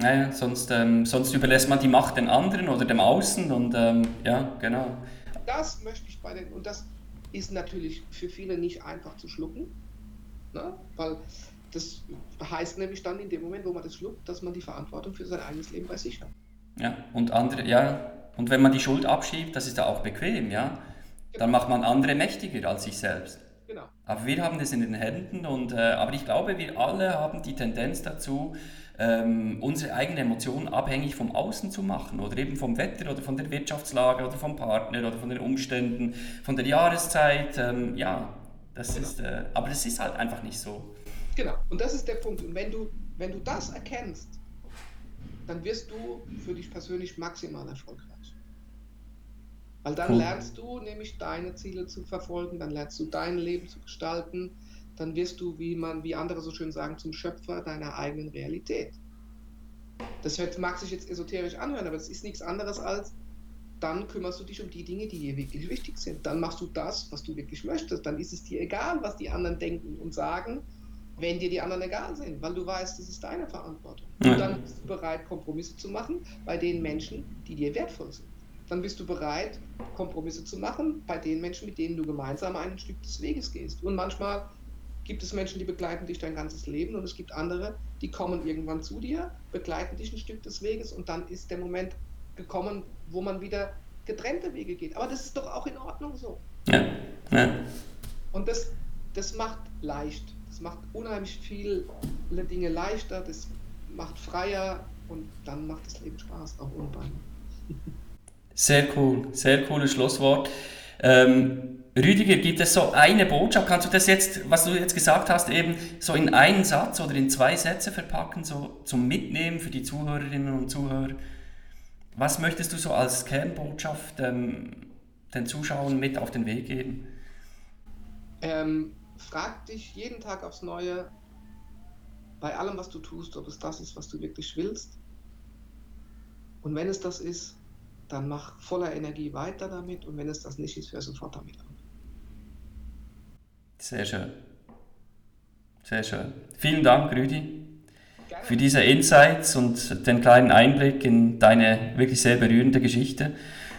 Naja, sonst, ähm, sonst überlässt man die Macht den anderen oder dem Außen und ähm, ja, genau. Das möchte ich bei den, und das ist natürlich für viele nicht einfach zu schlucken, ne? weil das heißt nämlich dann in dem Moment, wo man das schluckt, dass man die Verantwortung für sein eigenes Leben bei sich hat. Ja, und andere, ja, und wenn man die Schuld abschiebt, das ist ja auch bequem, ja. Dann macht man andere mächtiger als sich selbst. Genau. Aber wir haben das in den Händen und äh, aber ich glaube, wir alle haben die Tendenz dazu, ähm, unsere eigenen Emotionen abhängig vom Außen zu machen oder eben vom Wetter oder von der Wirtschaftslage oder vom Partner oder von den Umständen, von der Jahreszeit. Ähm, ja, das genau. ist, äh, aber das ist halt einfach nicht so. Genau, und das ist der Punkt. Und wenn du, wenn du das erkennst, dann wirst du für dich persönlich maximal erfolgreich. Weil dann cool. lernst du nämlich deine Ziele zu verfolgen, dann lernst du dein Leben zu gestalten, dann wirst du, wie man, wie andere so schön sagen, zum Schöpfer deiner eigenen Realität. Das hört, mag sich jetzt esoterisch anhören, aber es ist nichts anderes als, dann kümmerst du dich um die Dinge, die dir wirklich wichtig sind. Dann machst du das, was du wirklich möchtest. Dann ist es dir egal, was die anderen denken und sagen, wenn dir die anderen egal sind, weil du weißt, das ist deine Verantwortung. Und dann bist du bereit, Kompromisse zu machen bei den Menschen, die dir wertvoll sind. dann bist du bereit, Kompromisse zu machen bei den Menschen, mit denen du gemeinsam ein Stück des Weges gehst. Und manchmal gibt es Menschen, die begleiten dich dein ganzes Leben und es gibt andere, die kommen irgendwann zu dir, begleiten dich ein Stück des Weges und dann ist der Moment gekommen, wo man wieder getrennte Wege geht. Aber das ist doch auch in Ordnung so. Ja. ja. Und das, das macht leicht. Das macht unheimlich viele Dinge leichter, das macht freier und dann macht das Leben Spaß, auch ohne Beine. Sehr cool, sehr cooles Schlusswort. Ähm, Rüdiger, gibt es so eine Botschaft? Kannst du das jetzt, was du jetzt gesagt hast, eben so in einen Satz oder in zwei Sätze verpacken, so zum Mitnehmen für die Zuhörerinnen und Zuhörer? Was möchtest du so als Kernbotschaft ähm, den Zuschauern mit auf den Weg geben? Ähm, frag dich jeden Tag aufs Neue, bei allem, was du tust, ob es das ist, was du wirklich willst. Und wenn es das ist, dann mach voller Energie weiter damit und wenn es das nicht ist, hör sofort damit auf. Sehr schön. Sehr schön. Vielen Dank, Rüdi, Gerne. für diese Insights und den kleinen Einblick in deine wirklich sehr berührende Geschichte.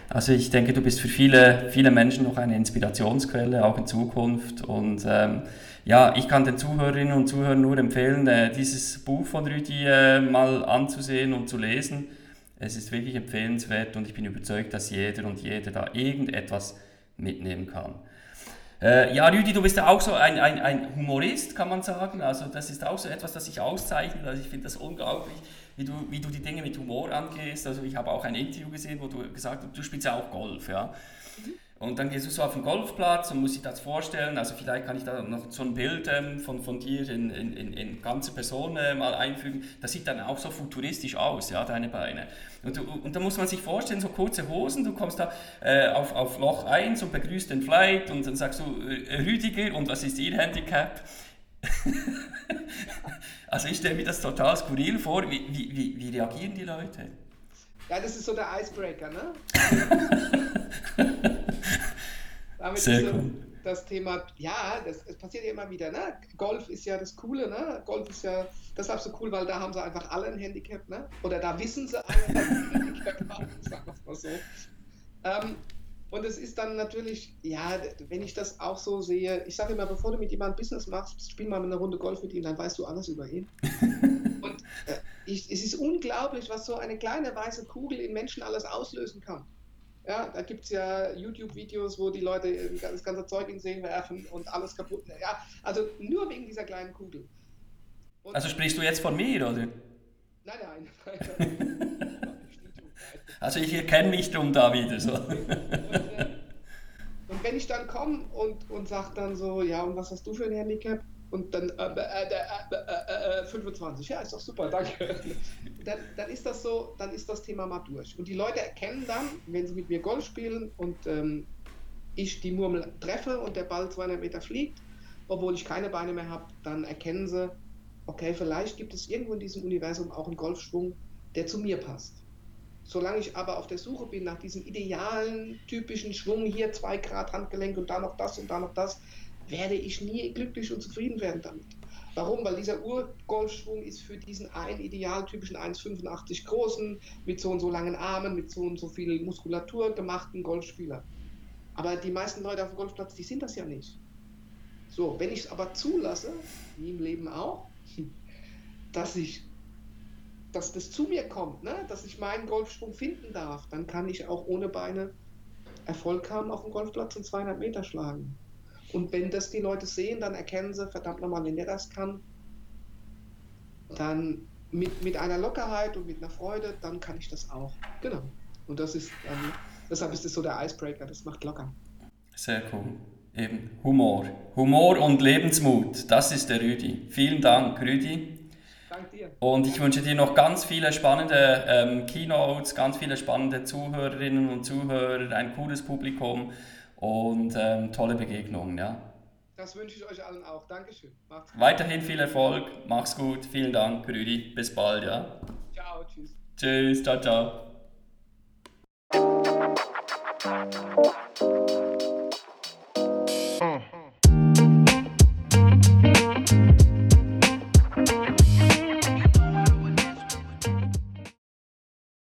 Also ich denke, du bist für viele, viele Menschen noch eine Inspirationsquelle, auch in Zukunft. Und ähm, ja, ich kann den Zuhörerinnen und Zuhörern nur empfehlen, äh, dieses Buch von Rüdi äh, mal anzusehen und zu lesen. Es ist wirklich empfehlenswert und ich bin überzeugt, dass jeder und jede da irgendetwas mitnehmen kann. Äh, ja, Rüdi, du bist ja auch so ein, ein, ein Humorist, kann man sagen. Also das ist auch so etwas, das sich auszeichnet. Also ich finde das unglaublich, wie du, wie du die Dinge mit Humor angehst. Also ich habe auch ein Interview gesehen, wo du gesagt hast, du spielst ja auch Golf, ja. Mhm. Und dann gehst du so auf den Golfplatz und musst dich das vorstellen. Also vielleicht kann ich da noch so ein Bild ähm, von, von dir in, in, in, in ganze Person äh, mal einfügen. Das sieht dann auch so futuristisch aus, ja, deine Beine. Und, und da muss man sich vorstellen, so kurze Hosen, du kommst da äh, auf, auf Loch 1 und begrüßt den Flight und dann sagst du, äh, Rüdiger, und was ist Ihr Handicap? (laughs) also ich stelle mir das total skurril vor. Wie, wie, wie, reagieren die Leute? Ja, das ist so der Icebreaker, ne? (laughs) Damit Sehr cool. Das Thema, ja, das, das passiert ja immer wieder, ne? Golf ist ja das Coole, ne? Golf ist ja deshalb so cool, weil da haben sie einfach alle ein Handicap, ne? Oder da wissen sie alle, dass sie ein Handicap haben, (laughs) sagen wir mal so. Ähm, und es ist dann natürlich, ja, wenn ich das auch so sehe, ich sage immer, bevor du mit jemandem Business machst, spiel mal eine Runde Golf mit ihm, dann weißt du alles über ihn. (laughs) und äh, ich, es ist unglaublich, was so eine kleine weiße Kugel in Menschen alles auslösen kann. Ja, da gibt es ja YouTube-Videos, wo die Leute das ganze Zeug in See werfen und alles kaputt. Ja, also nur wegen dieser kleinen Kugel. Und also sprichst du jetzt von mir, oder? Nein, nein. (laughs) also ich erkenne mich drum da wieder so. und, äh, und wenn ich dann komme und, und sage dann so, ja, und was hast du für ein Handicap? und dann äh, äh, äh, 25. Ja, ist doch super, danke. Dann, dann, ist das so, dann ist das Thema mal durch. Und die Leute erkennen dann, wenn sie mit mir Golf spielen und ähm, ich die Murmel treffe und der Ball 200 Meter fliegt, obwohl ich keine Beine mehr habe, dann erkennen sie, okay, vielleicht gibt es irgendwo in diesem Universum auch einen Golfschwung, der zu mir passt. Solange ich aber auf der Suche bin nach diesem idealen, typischen Schwung, hier zwei Grad Handgelenk und da noch das und da noch das, werde ich nie glücklich und zufrieden werden damit. Warum? Weil dieser Urgolfschwung ist für diesen einen idealtypischen 1,85 großen, mit so und so langen Armen, mit so und so viel Muskulatur gemachten Golfspieler. Aber die meisten Leute auf dem Golfplatz, die sind das ja nicht. So, wenn ich es aber zulasse, wie im Leben auch, (laughs) dass ich dass das zu mir kommt, ne? dass ich meinen Golfschwung finden darf, dann kann ich auch ohne Beine Erfolg haben auf dem Golfplatz und 200 Meter schlagen. Und wenn das die Leute sehen, dann erkennen sie, verdammt nochmal, wenn der das kann, dann mit, mit einer Lockerheit und mit einer Freude, dann kann ich das auch. Genau. Und das ist dann, deshalb ist das so der Icebreaker, das macht locker. Sehr cool. Eben Humor. Humor und Lebensmut, das ist der Rüdi. Vielen Dank, Rüdi. Dank dir. Und ich wünsche dir noch ganz viele spannende ähm, Keynotes, ganz viele spannende Zuhörerinnen und Zuhörer, ein cooles Publikum und ähm, tolle Begegnungen. Ja. Das wünsche ich euch allen auch. Dankeschön. Macht's gut. Weiterhin viel Erfolg. Mach's gut. Vielen Dank, Rüdi. Bis bald. Ja. Ciao. Tschüss. Tschüss. Ciao, ciao.